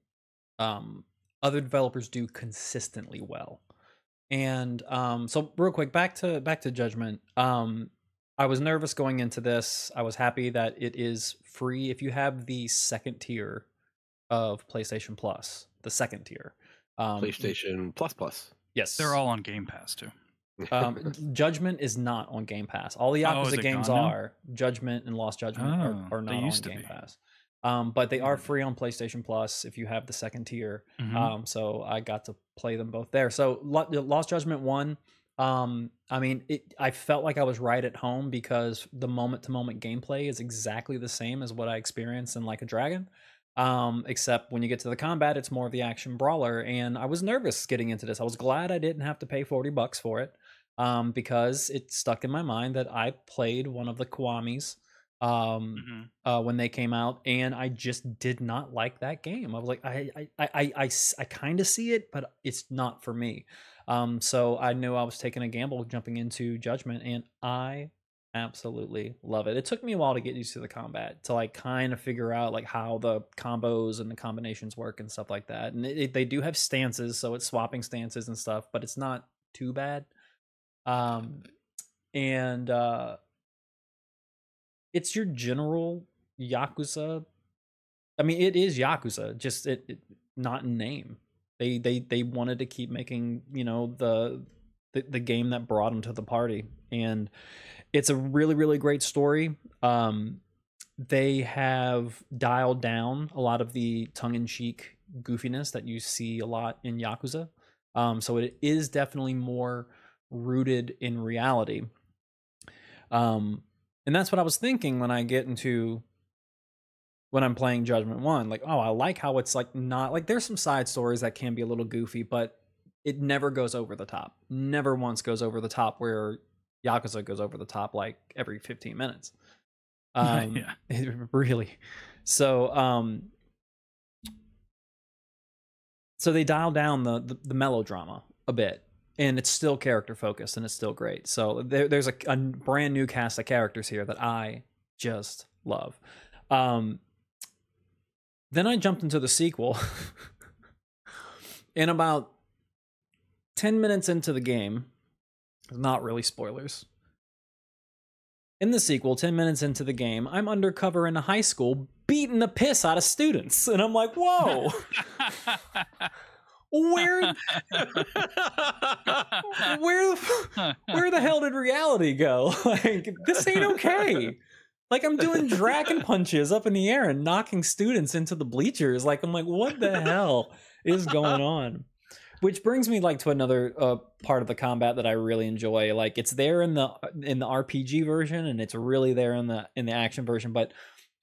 um, other developers do consistently well. And um, so, real quick, back to back to Judgment. Um, I was nervous going into this. I was happy that it is free if you have the second tier of PlayStation Plus. The second tier, um, PlayStation Plus Plus. Yes, They're all on Game Pass too. Um, <laughs> Judgment is not on Game Pass. All the Oh, is Yakuza it games are. Judgment and Lost Judgment are, Oh, are they not on used to Game be. Pass. Um, but they are Hmm. free on PlayStation Plus if you have the second tier. Mhm. Um, so I got to play them both there. So Lost Judgment one. Um, I mean, it. I felt like I was right at home because the moment to moment gameplay is exactly the same as what I experienced in Like a Dragon. Um, except when you get to the combat, it's more of the action brawler. And I was nervous getting into this. I was glad I didn't have to pay forty bucks for it. Um, because it stuck in my mind that I played one of the Kiwamis um Mhm. uh, when they came out, and I just did not like that game. I was like, I, I, I, I, I, I kind of see it, but it's not for me. Um, so I knew I was taking a gamble jumping into Judgment, and I absolutely love it. It took me a while to get used to the combat, to like kind of figure out like how the combos and the combinations work and stuff like that. And it, it- they do have stances, so it's swapping stances and stuff, but it's not too bad. Um, and uh, it's your general yakuza i mean it is yakuza just it, it not in name. They they they wanted to keep making you know the, the the game that brought them to the party and it's a really really great story. Um they have dialed down a lot of the tongue-in-cheek goofiness that you see a lot in yakuza. Um so it is definitely more rooted in reality. Um and that's what I was thinking when I get into when I'm playing Judgment 1 like oh I like how it's like not like there's some side stories that can be a little goofy but it never goes over the top. Never once goes over the top where Yakuza goes over the top like every 15 minutes. <laughs> Um Yeah. <laughs> it really. So um so they dial down the, the the melodrama a bit and it's still character focused and it's still great. So there, there's a, a brand new cast of characters here that i just love. Um then i jumped into the sequel. <laughs> And about 10 minutes into the game not really spoilers. In the sequel 10 minutes into the game i'm undercover in a high school beating the piss out of students and i'm like whoa <laughs> where <laughs> where the, where the hell did reality go? <laughs> Like this ain't okay. Like I'm doing dragon punches up in the air and knocking students into the bleachers. Like I'm like, what the hell is going on? Which brings me like to another uh, part of the combat that I really enjoy. Like it's there in the in the RPG version, and it's really there in the in the action version. But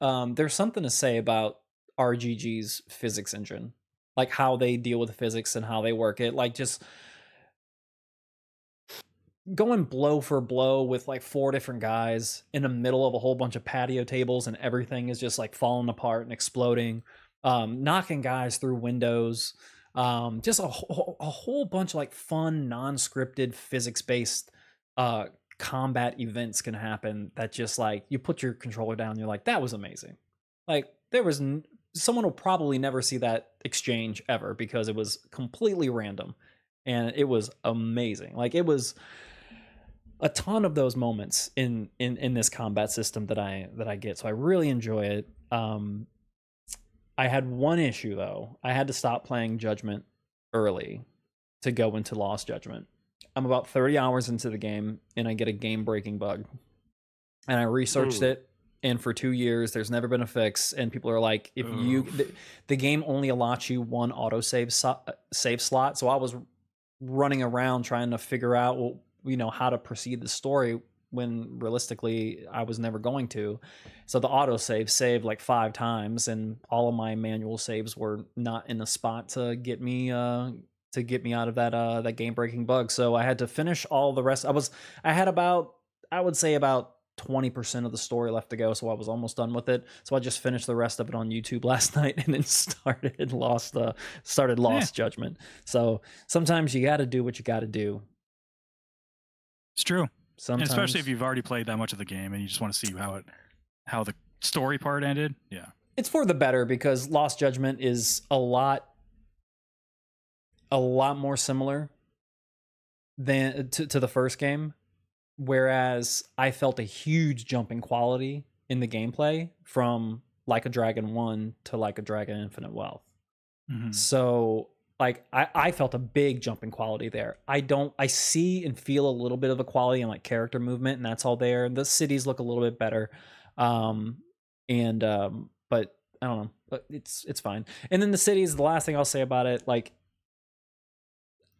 um, there's something to say about RGG's physics engine, like how they deal with physics and how they work it. Like just going blow for blow with like four different guys in the middle of a whole bunch of patio tables and everything is just like falling apart and exploding um knocking guys through windows um just a, whole a whole bunch of like fun non-scripted physics-based uh combat events can happen that just like you put your controller down you're like that was amazing like there was n- someone will probably never see that exchange ever because it was completely random and it was amazing like it was a ton of those moments in in in this combat system that i that i get so i really enjoy it um I had one issue though. I had to stop playing Judgment early to go into Lost Judgment. I'm about 30 hours into the game and I get a game breaking bug. And I researched Ooh. it and for 2 years there's never been a fix and people are like if you the, the game only allots you one autosave so, uh, save slot. So I was running around trying to figure out well, you know how to proceed the story when realistically I was never going to. So the autosave saved like five times, and all of my manual saves were not in the spot to get me uh to get me out of that uh that game breaking bug. So I had to finish all the rest. I was I had about I would say about. 20% of the story left to go so i was almost done with it so i just finished the rest of it on youtube <laughs> last night and then started lost uh started lost judgment so sometimes you got to do what you got to do It's true. And sometimes especially if you've already played that much of the game and you just want to see how it how the story part ended. Yeah. it's for the better because Lost Judgment is a lot a lot more similar than to, to the first game whereas I felt a huge jump in quality in the gameplay from Like a Dragon 1 to Like a Dragon Infinite Wealth. Mhm. So like I, I felt a big jump in quality there. I don't I see and feel a little bit of a quality in like character movement and that's all there. The cities look a little bit better. Um and um but I don't know. But it's it's fine. And then the cities, the last thing I'll say about it, like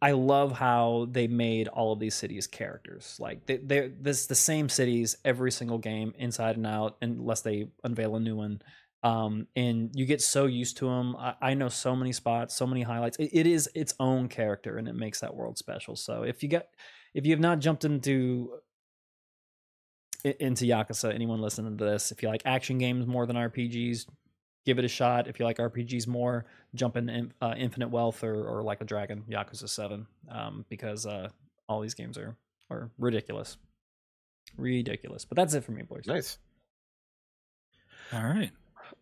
I love how they made all of these cities characters. Like they they're this the same cities every single game, inside and out, unless they unveil a new one um, and you get so used to them. I, I know so many spots, so many highlights. It, it is its own character, and it makes that world special. So if you get, if you have not jumped into into Yakuza, anyone listening to this, if you like action games more than RPGs, give it a shot. If you like RPGs more, jump in in- uh, Infinite Wealth or or like a Dragon, Yakuza Seven, um, because uh, all these games are are ridiculous, ridiculous. But that's it for me, boys. Nice. All right.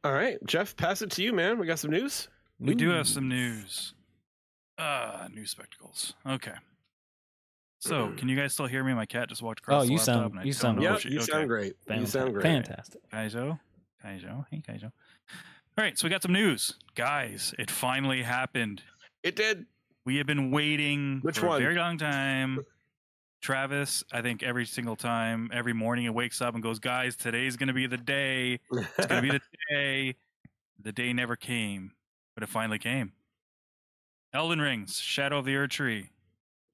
All right, Jeff, pass it to you, man. We got some news. We do have some news. Uh new spectacles. Okay. So, can you guys still hear me? My cat just walked across Oh, the you sound- and I you sound know Yeah, if she- you okay. sound great. You sound great. Fantastic. Kaizo. Kaizo. Hey, Kaizo. All right, so we got some news. Guys, it finally happened. It did. We have been waiting Which for one? a very long time. Travis, I think every single time, every morning, he wakes up and goes, "Guys, today's gonna be the day. It's gonna be the <laughs> day." The day never came, but it finally came. Elden Rings: Shadow of the Erdtree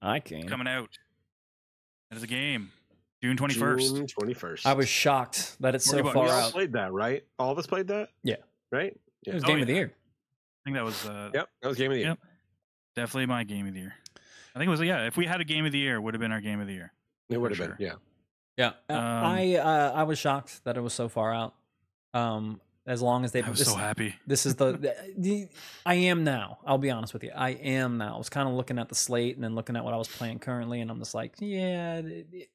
I came coming out. That is a game, June twenty first. June 21st. I was shocked that it's so Forty bucks. far we all out. played that, right? All of us played that? Yeah. Right? It was Oh, game of the year. I think that was uh, Yep. That was game of the year. Yep. definitely my game of the year. I think it was yeah. If we had a game of the year, it would have been our game of the year. It would have For been. Yeah. Yeah, Um, I uh, I was shocked that it was so far out. Um, as long as they, I was this, so happy. this is the, the, the I am now. I'll be honest with you. I am now. I was kind of looking at the slate and then looking at what I was playing currently, and I'm just like, yeah,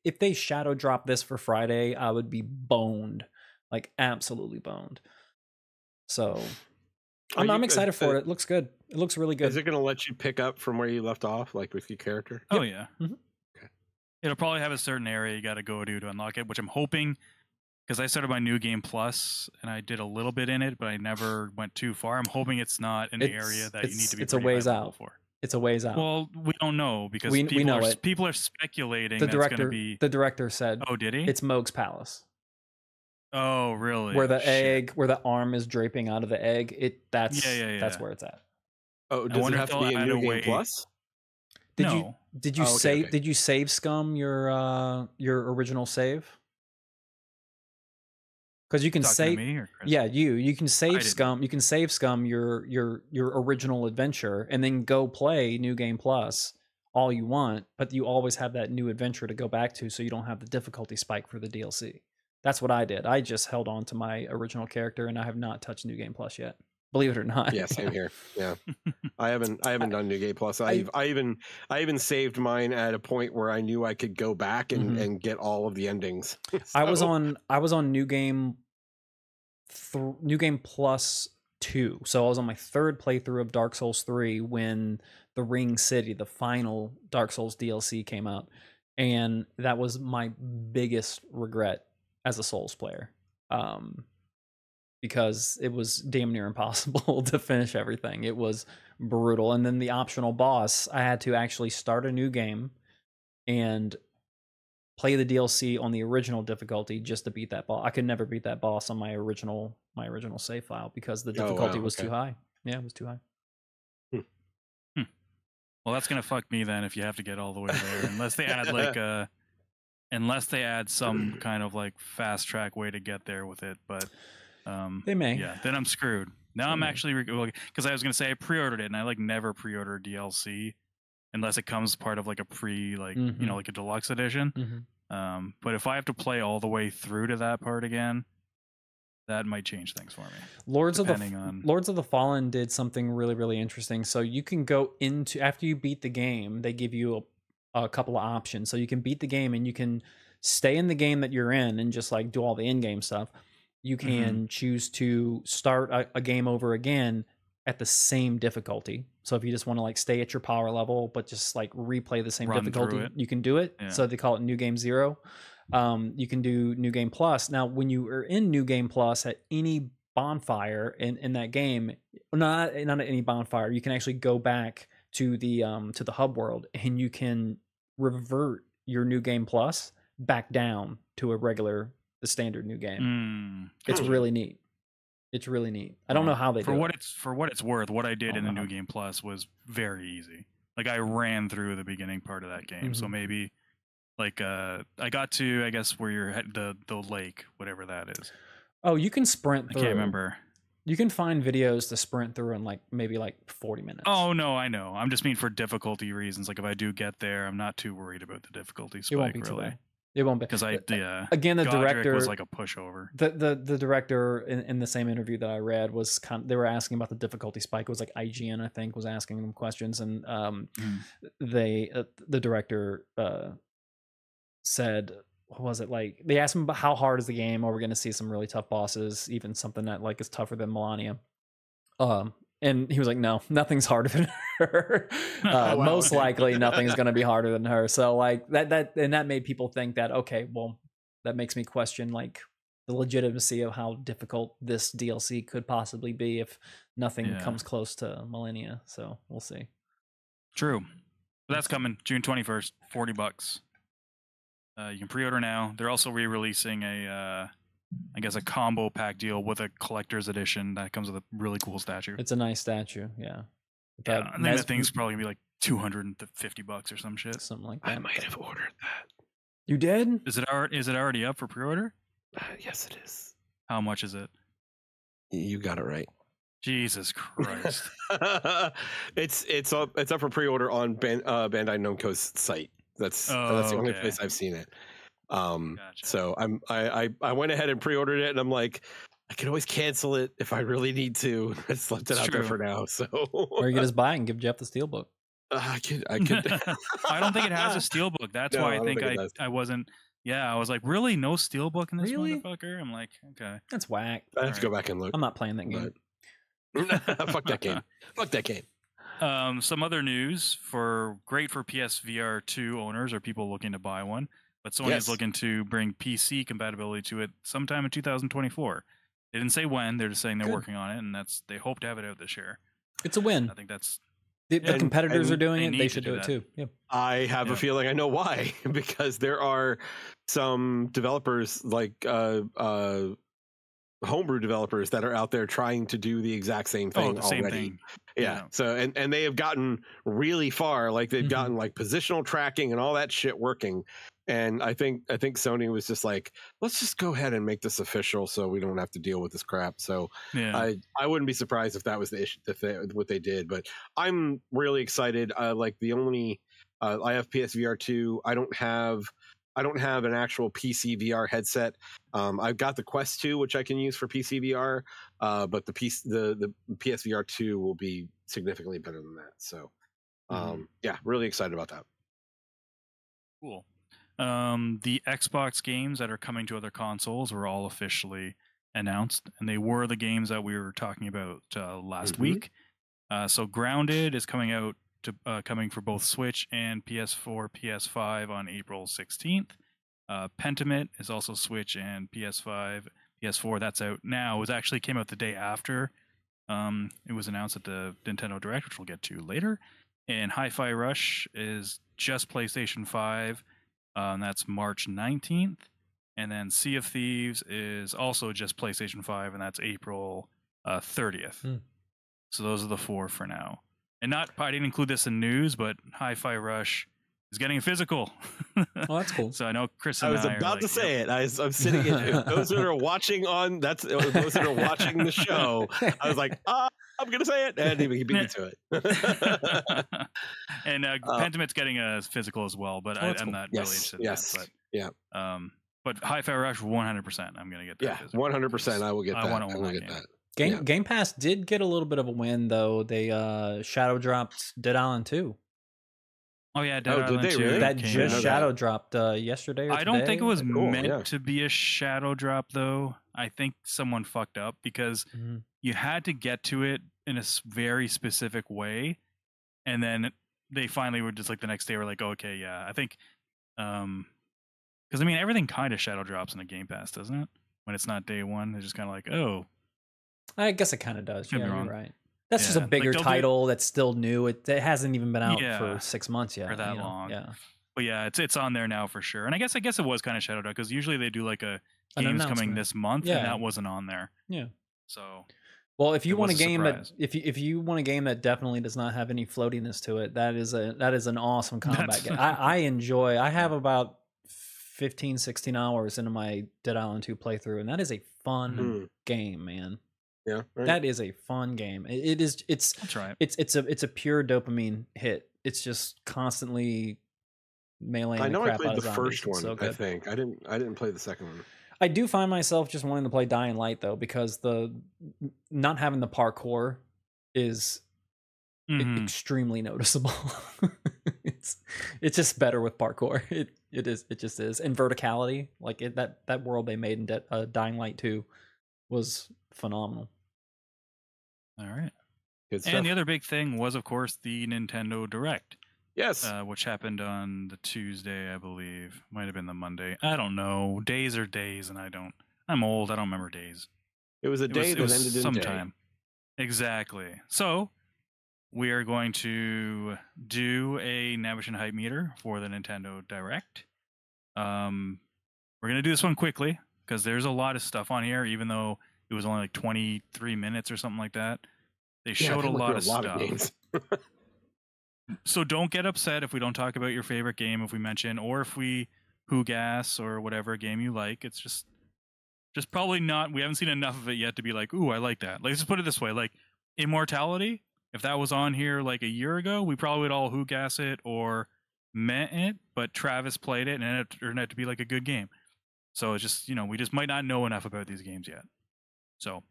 if they shadow drop this for Friday, I would be boned, like absolutely boned. So I'm, you- I'm excited uh, for it. It looks good. It looks really good. Is it going to let you pick up from where you left off, like with your character? Oh yeah. Mhm. Okay. It'll probably have a certain area you got to go to to unlock it, which I'm hoping because I started my new game plus and I did a little bit in it, but I never went too far. I'm hoping it's not an It's- area that you need to be. Going for. It's a ways out. for. it's a ways out. Well, we don't know because We- we people know are, it. people are speculating the that's going director, to be. the director said Oh, did he? it's Mohg's palace. Oh, really? where the Shit. egg where the arm is draping out of the egg it that's Yeah, yeah, that's where it's at Oh, does it wonder if have to be a new game way- plus? did no. you did you Oh, okay, save okay. did you save scum your uh your original save because you can Talking save me yeah you you can save scum you can save scum your your your original adventure and then go play new game plus all you want but you always have that new adventure to go back to so you don't have the difficulty spike for the dlc that's what i did i just held on to my original character and i have not touched new game plus yet believe it or not Yeah, same here. Yeah, <laughs> I haven't. I haven't done New Game Plus. I, I- I even. I even saved mine at a point where I knew I could go back and, Mhm. and get all of the endings. <laughs> I was on I was on new game th- new game plus 2. So I was on my third playthrough of Dark Souls 3 when the Ringed City, the final Dark Souls DLC came out. And that was my biggest regret as a Souls player. Um because it was damn near <laughs> impossible to finish everything. It was brutal. And then the optional boss, I had to actually start a new game and play the DLC on the original difficulty just to beat that boss. I could never beat that boss on my original my original save file because the Oh, wow, difficulty was okay. too high. Yeah, it was too high. Hmm. Hmm. Well, that's gonna fuck me then if you have to get all the way there, unless they add like a, <laughs> uh, unless they add some <clears throat> kind of like fast track way to get there with it. But um, They may. yeah, then I'm screwed. Now They I'm may. actually because I was gonna say I pre-ordered it and I like never pre-order DLC unless it comes part of like a pre like you Mhm. know like a deluxe edition. Mhm. Um, but if I have to play all the way through to that part again, that might change things for me. Lords of the Depending on- Lords of the Fallen did something really really interesting. So you can go into after you beat the game, they give you a, a couple of options. So you can beat the game and you can stay in the game that you're in and just like do all the in-game stuff. You Mm-hmm. can choose to start a, a game over again at the same difficulty. So if you just want to like stay at your power level but just like replay the same Run difficulty, you can do it. Yeah. So they call it New Game Zero. Um, you can do New Game Plus. Now, when you are in New Game Plus at any bonfire in, in that game, not not at any bonfire, you can actually go back to the um to the hub world and you can revert your New Game Plus back down to a regular the standard new game. Mm. It's really neat. It's really neat. I don't know how they for what it. it's for what it's worth. What I did Oh, in the wow. new game plus was very easy. Like I ran through the beginning part of that game, so Mhm. maybe like uh I got to I guess where you're the the lake, whatever that is. Oh, you can sprint I can't remember. You can find videos to sprint through in like maybe like 40 minutes. Oh no, I know. I'm just mean for difficulty reasons. Like if I do get there, I'm not too worried about the difficulty it won't spike be really. It won't be because I yeah. again the Godrick director was like a pushover. the the the director in, in the same interview that I read was kind they were asking about the difficulty spike. It was like IGN I think was asking them questions and um Mm. they uh, the director uh said what was it like they asked him about how hard is the game are we're going to see some really tough bosses even something that like is tougher than Malenia. Um and he was like no <laughs> nothing's harder than her <laughs> uh, Oh, wow, most likely <laughs> nothing's going to be harder than her so like that that and that made people think that okay well that makes me question like the legitimacy of how difficult this DLC could possibly be if nothing Yeah. comes close to Malenia. So we'll see. True. That's coming June 21st, 40 bucks. Uh, you can pre-order now. They're also re-releasing a, uh, I guess, a combo pack deal with a collector's edition that comes with a really cool statue. It's a nice statue. Yeah. yeah, That I think Mes- that thing's probably gonna be like 250 bucks or some shit. something like that. I might have ordered that. You did? Is it already, is it already up for pre-order? Uh, yes, it is. How much is it? You got it right. Jesus Christ. <laughs> it's it's up it's up for pre-order on Ban, uh, Bandai Namco's site. That's that's the Oh, only okay. place I've seen it. Um, Gotcha. so I'm I, I I went ahead and pre-ordered it, and I'm like, I can always cancel it if I really need to. <laughs> I just left it It's out there for now. So Or you could <laughs> just buy it and give Jeff the steelbook. I could I could. <laughs> I don't think it has a steelbook. That's No, why I I think, think I. I wasn't. Yeah, I was like, really? No steelbook in this Really? motherfucker? I'm like, okay. That's whack. I have to go back and look. I'm not playing that game. But fuck that game. Fuck that game. Um, some other news for great for PSVR 2 owners or people looking to buy one, but Sony Yes. is looking to bring PC compatibility to it sometime in 2024. They didn't say when; they're just saying they're Good. working on it, and that's they hope to have it out this year. It's a win. I think that's The, the And- competitors are doing they it. They should do do it too. Yeah. I have Yeah. a feeling I know why <laughs> because there are some developers like uh uh homebrew developers that are out there trying to do the exact same thing oh the same thing. Yeah. Yeah. So and and they have gotten really far. Like they've Mhm. gotten like positional tracking and all that shit working. And I think I think Sony was just like, let's just go ahead and make this official so we don't have to deal with this crap. So Yeah, I I wouldn't be surprised if that was the issue if they, what they did. But I'm really excited. Uh, like the only uh, I have PSVR two. I don't have I don't have an actual PC VR headset. Um, I've got the Quest two, which I can use for PC VR. Uh, but the piece the the PSVR two will be significantly better than that. So um, yeah, really excited about that. cool. Um, the Xbox games that are coming to other consoles were all officially announced, and they were the games that we were talking about uh, last Mhm. week. Uh, so Grounded is coming out to uh, coming for both Switch and PS4, PS5 on April 16th. Uh, Pentiment is also Switch and PS5, PS4. That's out now. It was actually came out the day after. Um, it was announced at the Nintendo Direct, which we'll get to later. And Hi-Fi Rush is just PlayStation 5. Um, that's March 19th. And then Sea of Thieves is also just PlayStation 5, and that's April uh, 30th. Hmm. So those are the four for now. And not, I didn't include this in news, but Hi-Fi Rush is getting a physical. Oh, that's cool. so I know Chris I was I are about like, to say yep. it. I was, I'm sitting. In, those that are watching on that's those that are watching the show. I was like, ah, I'm gonna say it, and he beat me to it. <laughs> and uh, Uh, Pentiment's getting a physical as well, but Oh, I, I'm cool. not yes, really interested yes, in that. yeah, But, um, but Hi-Fi Rush, 100%. I'm gonna get that. yeah, 100. percent I will get that. I, wanna will own that get that. Game Yeah. Game Pass did get a little bit of a win though. They uh shadow dropped Dead Island 2. Oh yeah, Dead Oh, did Island they 2 really? That came just know that. shadow dropped uh yesterday or I don't think it was Cool, meant yeah. to be a shadow drop though. I think someone fucked up because Mhm. you had to get to it in a very specific way, and then they finally were just like the next day were like, okay, yeah, I think, um, because I mean everything kind of shadow drops in the Game Pass, doesn't it? When it's not day one, it's just kind of like, oh, I guess it kind of does. Could be yeah, you're wrong. right. That's just a bigger they'll do- title that's still new. It, it hasn't even been out Yeah, for six months yet. that you know? long. Yeah. but yeah, it's it's on there now for sure. And I guess I guess it was kind of shadowed out because usually they do like a An games coming this month, Yeah. and that wasn't on there. Yeah. So Well, if you want a was a game that if you if you want a game that definitely does not have any floatiness to it, that is a that is an awesome <laughs> combat That's- game. I, I enjoy. I have about 15, 16 hours into my Dead Island 2 playthrough, and that is a fun Mm, game, man. Yeah, right. That is a fun game. It, it is. It's I'll try it. it's it's a it's a pure dopamine hit. It's just constantly meleeing I know I crap out played the zombies. first one. so I think I didn't. I didn't play the second one. I do find myself just wanting to play Dying Light though, because the not having the parkour is Mhm. extremely noticeable. <laughs> it's it's just better with parkour. <laughs> It it is it just is and verticality like it, that that world they made in De- uh, Dying Light two was phenomenal. All right. Good stuff. And the other big thing was, of course, the Nintendo Direct, yes, uh, which happened on the Tuesday, I believe. Might have been the Monday. I don't know. Days are days, and I don't. I'm old. I don't remember days. it was a It day was, it that was ended in sometime. Exactly. So we are going to do a Nabeshin hype meter for the Nintendo Direct. Um, we're gonna do this one quickly because there's a lot of stuff on here, even though it was only like 23 minutes or something like that. They. Yeah, showed a lot of a lot stuff. of. <laughs> So don't get upset if we don't talk about your favorite game if we mention or if we who gas or whatever game you like. It's just just probably not we haven't seen enough of it yet to be like, ooh, I like that. Like, let's just put it this way, like Immortality, if that was on here like a year ago, we probably would all who gas it or meant it, but Travis played it and it turned out to be like a good game. So it's just, you know, we just might not know enough about these games yet. So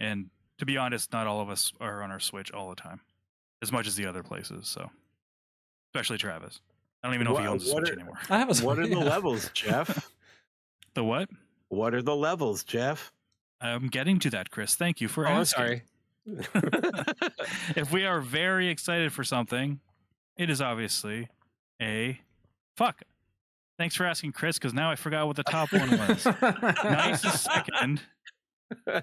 and to be honest, not all of us are on our Switch all the time as much as the other places. So, especially Travis. I don't even know if he Wha- owns a Switch are- anymore. I have a Switch. what are the levels, Jeff? <laughs> The what? What are the levels, Jeff? I'm getting to that, Chris. Thank you for Oh, I'm asking. sorry. <laughs> if we are very excited for something, it is obviously a fuck. Thanks for asking, Chris, because now I forgot what the top one was. <laughs> nice is second.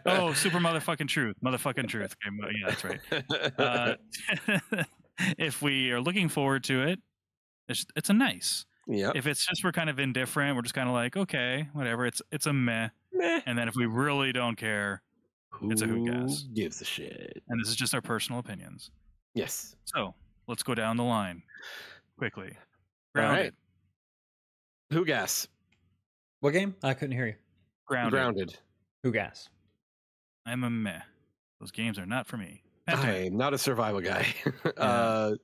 Oh, <laughs> super motherfucking truth. Motherfucking truth. Okay, yeah, that's right. <laughs> Uh, <laughs> if we are looking forward to it, it's, it's a nice. Yeah. if it's just we're kind of indifferent, we're just kind of like, okay, whatever. It's it's a meh. Meh. And then if we really don't care, It's a who gas. gives a shit? and this is just our personal opinions. Yes. So let's go down the line quickly. All right. Grounded. Who gas? what game? I couldn't hear you. Grounded. Grounded. Who gas? I'm a meh. Those games are not for me. I'm not a survival guy. <laughs> uh,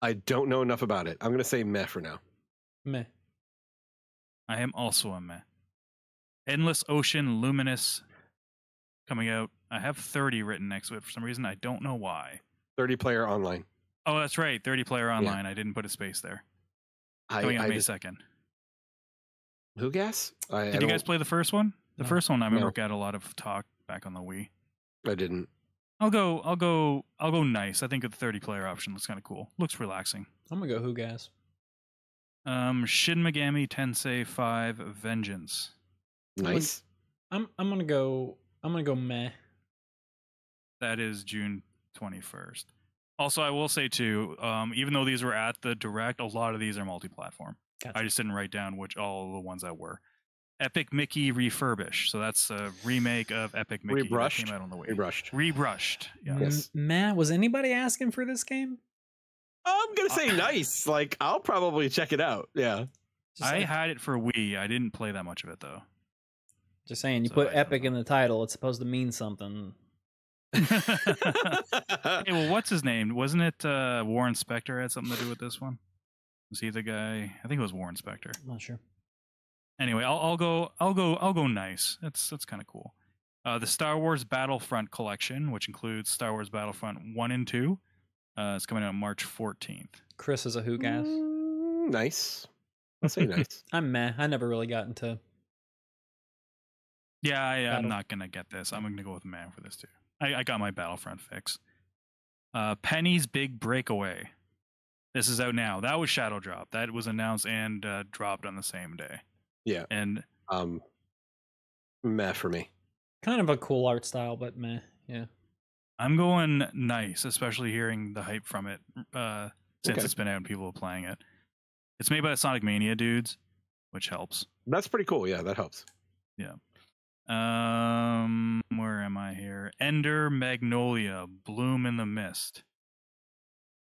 I don't know enough about it. I'm gonna say meh for now. Meh. I am also a meh. Endless Ocean Luminous coming out. I have 30 written next to it for some reason. I don't know why. 30 player online. Oh, that's right. 30 player online. I didn't put a space there. I, Coming out I May just, 2nd. who gas? I, I Did you guys don't- play the first one? The No. first one I remember No. got a lot of talk back on the Wii. I didn't. I'll go. I'll go. I'll go. Nice. I think the 30 player option looks kind of cool. Looks relaxing. I'm gonna go who gas. Um, Shin Megami Tensei 5 Vengeance. Nice. I'm I'm gonna go. I'm gonna go meh. That is June 21st. Also, I will say too, um, even though these were at the direct, a lot of these are multi-platform. Gotcha. I just didn't write down which all the ones that were. Epic Mickey Refurbish. So that's a remake of Epic Mickey that Rebrushed? came out on the way. Rebrushed. Rebrushed. Yeah. Yes. M- meh. Was anybody asking for this game? I'm gonna say Uh, nice. Like I'll probably check it out. Yeah. Just, I like- had it for Wii. I didn't play that much of it though. just saying, you so put I epic in the title. It's supposed to mean something. <laughs> <laughs> Hey, well, what's his name? Wasn't it uh, Warren Spector had something to do with this one? Was he the guy? I think it was Warren Spector. I'm not sure. Anyway, I'll, I'll go. I'll go. I'll go. Nice. That's that's kind of cool. Uh, the Star Wars Battlefront collection, which includes Star Wars Battlefront one and two, uh, is coming out March fourteenth. Chris is a who gas. Mm, nice. I'll say <laughs> nice. I'm meh. I never really got into. Yeah, I, I'm not gonna get this. I'm gonna go with man for this too. I, I got my Battlefront fix. Uh, Penny's Big Breakaway. This is out now. That was Shadow Drop. That was announced and uh, dropped on the same day. Yeah. And Um, meh for me. Kind of a cool art style, but meh. Yeah. I'm going nice, especially hearing the hype from it uh, since Okay. it's been out and people are playing it. It's made by the Sonic Mania dudes, which helps. That's pretty cool. Yeah, that helps. Yeah. Um, where am I here? Ender Magnolia, Bloom in the Mist.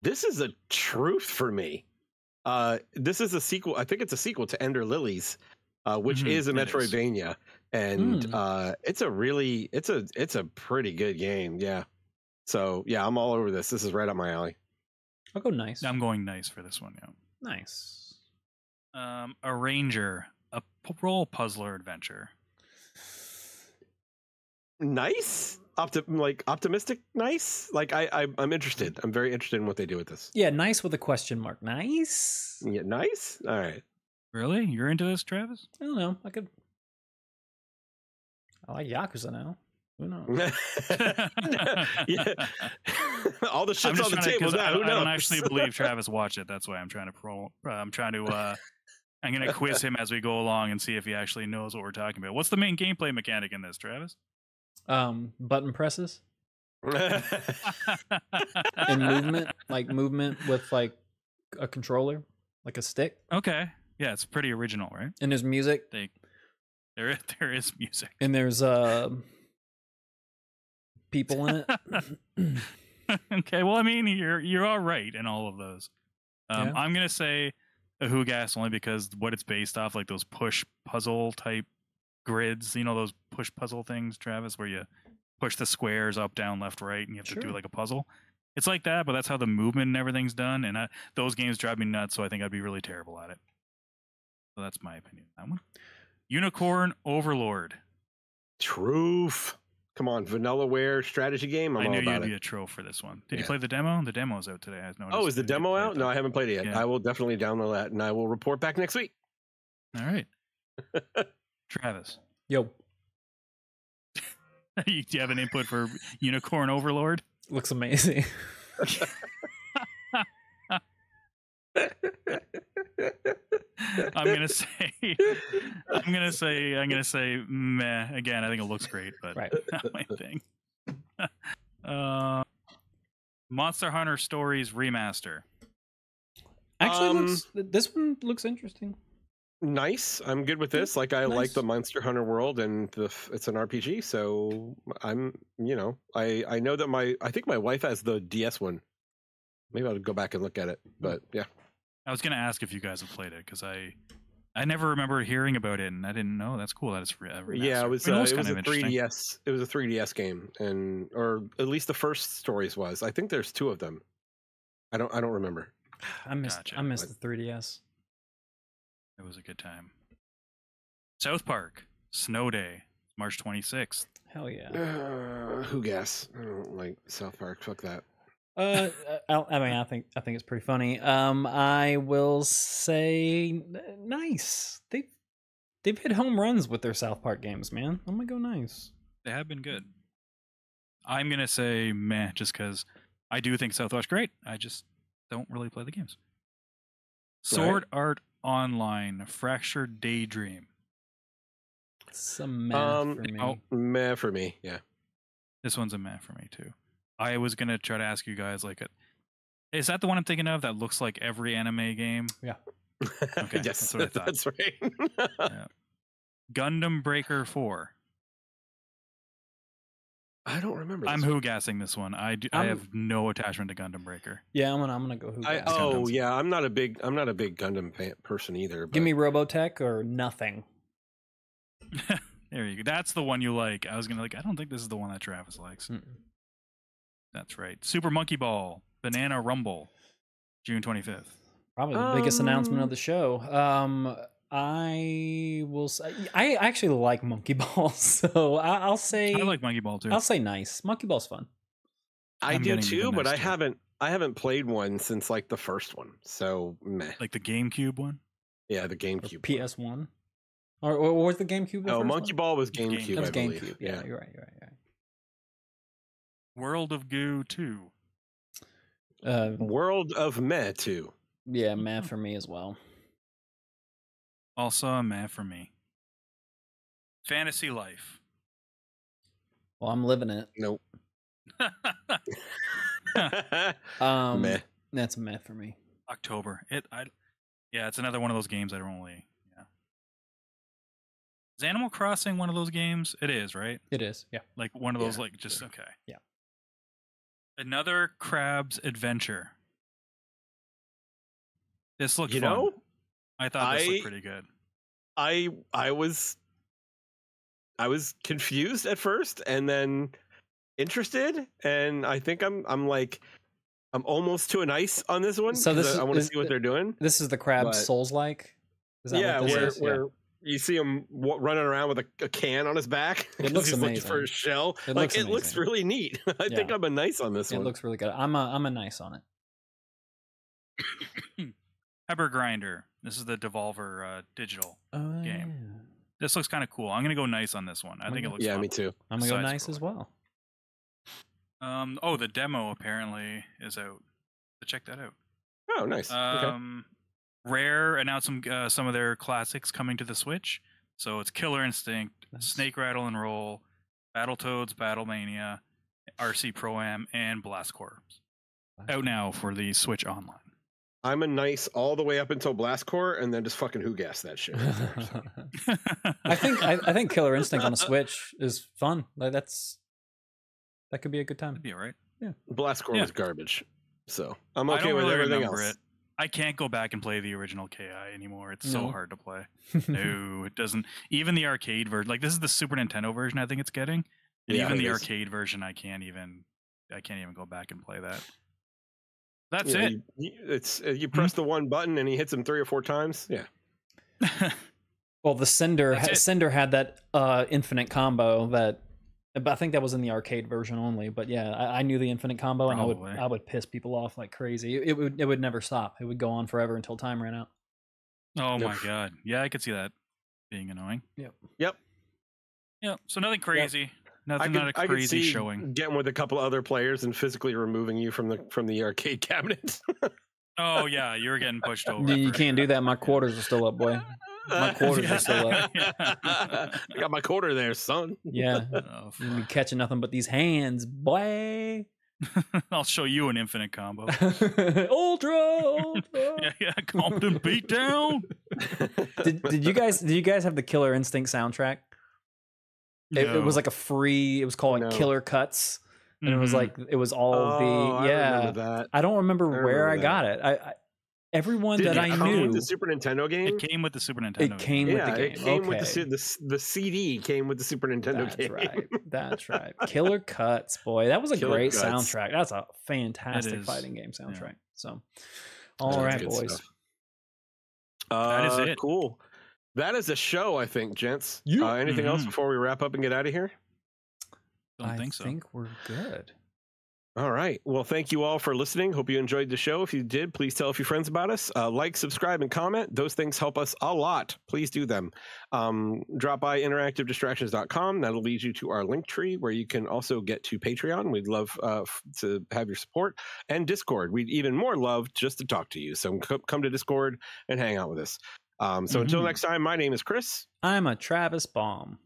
This is a truth for me. Uh, this is a sequel. I think it's a sequel to Ender Lilies, uh, which Mhm, is a it is. Metroidvania, and Hmm. uh, it's a really, it's a, it's a pretty good game. Yeah. So yeah, I'm all over this. This is right up my alley. I'll go nice. I'm going nice for this one. Yeah. nice. Um, Arranger, a p- role puzzler adventure. Nice, Opti- like optimistic. Nice. Like I, I, I'm interested. I'm very interested in what they do with this. Yeah, nice with a question mark. Nice. Yeah, nice. All right. Really? You're into this, Travis? I don't know. I could. I like Yakuza now. Who knows? <laughs> <laughs> All the <laughs> I'm shit's on the trying to, table 'cause now. I, Who don't- I don't actually believe Travis watched it. That's why I'm trying to pro. Uh, I'm trying to. Uh, I'm gonna quiz him as we go along and see if he actually knows what we're talking about. What's the main gameplay mechanic in this, Travis? Um, button presses and and movement, like movement with like a controller, like a stick, Okay. Yeah, it's pretty original, right? and there's music, They there <laughs> there is music. and there's uh people in it. <laughs> okay, well, I mean, you're you're all right in all of those. Um, Yeah. I'm gonna say a Who Gas only because what it's based off, like those push puzzle type grids. You know those push puzzle things, Travis, where you push the squares up, down, left, right, and you have to do like a puzzle. It's like that, but that's how the movement and everything's done. And I, those games drive me nuts, so I think I'd be really terrible at it. So that's my opinion on that one. Unicorn Overlord. Truth. Come on, Vanillaware strategy game. I'm I all knew about you'd be it. a tro for this one. Did you play the demo? The demo's out today. I noticed. Oh, is the demo out? No. I haven't played it yet. Yeah. I will definitely download that and I will report back next week. All right. <laughs> Travis, Yo, <laughs> do you have an input for Unicorn Overlord? looks amazing. <laughs> I'm gonna say, <laughs> I'm gonna say, I'm gonna say, meh. Again, I think it looks great, but Right. <laughs> not my thing. <laughs> uh, Monster Hunter Stories remaster. Actually, Um, looks, this one looks interesting. nice. I'm good with this. Like I like the Monster Hunter world and the, it's an RPG, so I'm, you know, I I know that my I think my wife has the DS one. Maybe I'll go back and look at it. But yeah. I was gonna ask if you guys have played it because I, I never remember hearing about it, and I didn't know. That's cool. That it's re- Yeah, it was I mean, uh, looks it was kind a of interesting. 3DS. It was a 3DS game and or at least the first stories was. I think there's two of them. I don't I don't remember. I missed. Gotcha. I missed the 3ds. It was a good time. South Park Snow Day, March 26th. Hell yeah. Uh, <sighs> who guess? I don't like South Park. Fuck that. Uh, I, I mean, I think I think it's pretty funny. Um, I will say nice. They they've hit home runs with their South Park games, man. I'm gonna go nice. They have been good. I'm gonna say meh, just because I do think South Park's great. I just don't really play the games. All right. Sword Art Online, Fractured Daydream. Some a meh Um, for me. oh. Meh for me. Yeah. This one's a meh for me too. I was gonna try to ask you guys like, is that the one I'm thinking of that looks like every anime game? Yeah. Okay, <laughs> yes, that's what I thought. that's right. <laughs> Yeah. Gundam Breaker Four. I don't remember. I'm who gassing this one. I do, I I'm- have no attachment to Gundam Breaker. Yeah, I'm gonna I'm gonna go who. I, oh Gundams. yeah, I'm not a big I'm not a big Gundam fan, person either. Give me Robotech or nothing. <laughs> there you go. That's the one you like. I was gonna like. I don't think this is the one that Travis likes. Mm-mm. That's right. Super Monkey Ball, Banana Rumble, June 25th. Probably the biggest announcement Um, of the show. Um, I will say I actually like Monkey <laughs> Ball, so I, I'll say I like Monkey Ball too. I'll say nice. Monkey Ball's fun. I I'm do too, but I too. haven't I haven't played one since like the first one. So meh. like the GameCube one. Yeah, the GameCube. one. PS One, or, or, or was the GameCube? The Oh, first Monkey one? Ball was GameCube. That was I believe. GameCube. Yeah, you're right. You're right. You're World of Goo 2. Uh, World of Meh too. yeah, meh for me as well. Also a meh for me. Fantasy Life. Well, I'm living it. Nope. <laughs> <laughs> Um, Meh. That's a meh for me. October. It I yeah, it's another one of those games I don't really yeah. Is Animal Crossing one of those games? It is, right? It is. Yeah. Like one of those Yeah, like just sure. okay. Yeah. Another Crab's Adventure. This looked You fun. know, I thought this I- looked pretty good. I I was I was confused at first and then interested and I think I'm I'm like I'm almost to an ice on this one. So this I, I want to see what they're doing. This is the crab souls like. Is that yeah, what this where is? Where you see him w- running around with a, a can on his back. It <laughs> 'cause looks he's looking for a shell. It like looks it looks really neat. <laughs> I think I'm a nice on this It one. It looks really good. I'm a I'm a nice on it. <coughs> Pepper Grinder. This is the Devolver uh, digital. Oh, Game. yeah. This looks kind of cool. I'm gonna go nice on this one. I think it looks yeah, fun. me too. I'm gonna go Side nice as well. Um. Oh, the demo apparently is out. So check that out. Oh, nice. okay. Rare announced some uh, some of their classics coming to the Switch. So it's Killer Instinct, Nice. Snake Rattle and Roll, Battletoads, Battlemania, RC Pro Am, and Blast Corps. Out now for the Switch Online. I'm a nice all the way up until Blast Corps, and then just fucking who gas that shit. right there, so. I think I, I think Killer Instinct on the Switch is fun. Like that's that could be a good time. That'd be all right. Blast Corps Yeah. was garbage. So I'm I okay don't with really everything remember else. it. I can't go back and play the original KI anymore. It's so hard to play. <laughs> No, it doesn't. Even the arcade version, like this is the Super Nintendo version. I think it's getting, and Yeah, even the is. arcade version, I can't even. I can't even go back and play that. That's Yeah, it. you- you- it's uh, you Hmm? press the one button and he hits him three or four times. Yeah. <laughs> well, the Cinder That's ha- it. Cinder had that uh, infinite combo that. But I think that was in the arcade version only. But yeah, I, I knew the infinite combo, and I would I would piss people off like crazy. It, it would it would never stop. It would go on forever until time ran out. oh my god. Yeah, I could see that being annoying. Yep. Yep. Yeah. So nothing crazy. Nothing I could, not a I could crazy see showing. getting with a couple other players and physically removing you from the from the arcade <laughs> cabinet. Oh yeah, you were getting pushed over. You, you can't do that. My quarters are still up, boy. <laughs> My <laughs> quarters are still up. <laughs> I got my quarter there, son. Yeah, Oh, you be catching nothing but these hands, boy. <laughs> I'll show you an infinite combo. ultra, ultra. yeah, yeah, Compton beatdown. did, did you guys did you guys have the Killer Instinct soundtrack? It, it was like a free. It was called like No. Killer Cuts, and it was Mhm. like it was all oh, the I yeah. remember that. I don't remember I where remember I that. got it. I, I everyone Did that it I come knew, with the Super Nintendo game? It came with the Super Nintendo. it came game. with yeah, the it game. came okay. with the, the the CD came with the Super Nintendo That's game. right. That's right. <laughs> Killer Cuts, boy, that was a Killer great Cuts. soundtrack. That's a fantastic fighting game soundtrack. Yeah. So, That's all right, boys. Uh, That is it. Cool. That is a show, I think, gents. Yeah. Uh, anything else Mhm. before we wrap up and get out of here? Don't I think so. I think we're good. All right. Well, thank you all for listening. Hope you enjoyed the show. If you did, please tell a few friends about us. Uh, like, subscribe, and comment. Those things help us a lot. Please do them. Um, drop by interactivedistractions.com. That'll lead you to our link tree where you can also get to Patreon. We'd love uh, f- to have your support and Discord. We'd even more love just to talk to you. So c- come to Discord and hang out with us. Um, so until Mhm. next time, my name is Chris. I'm a Travis Baum.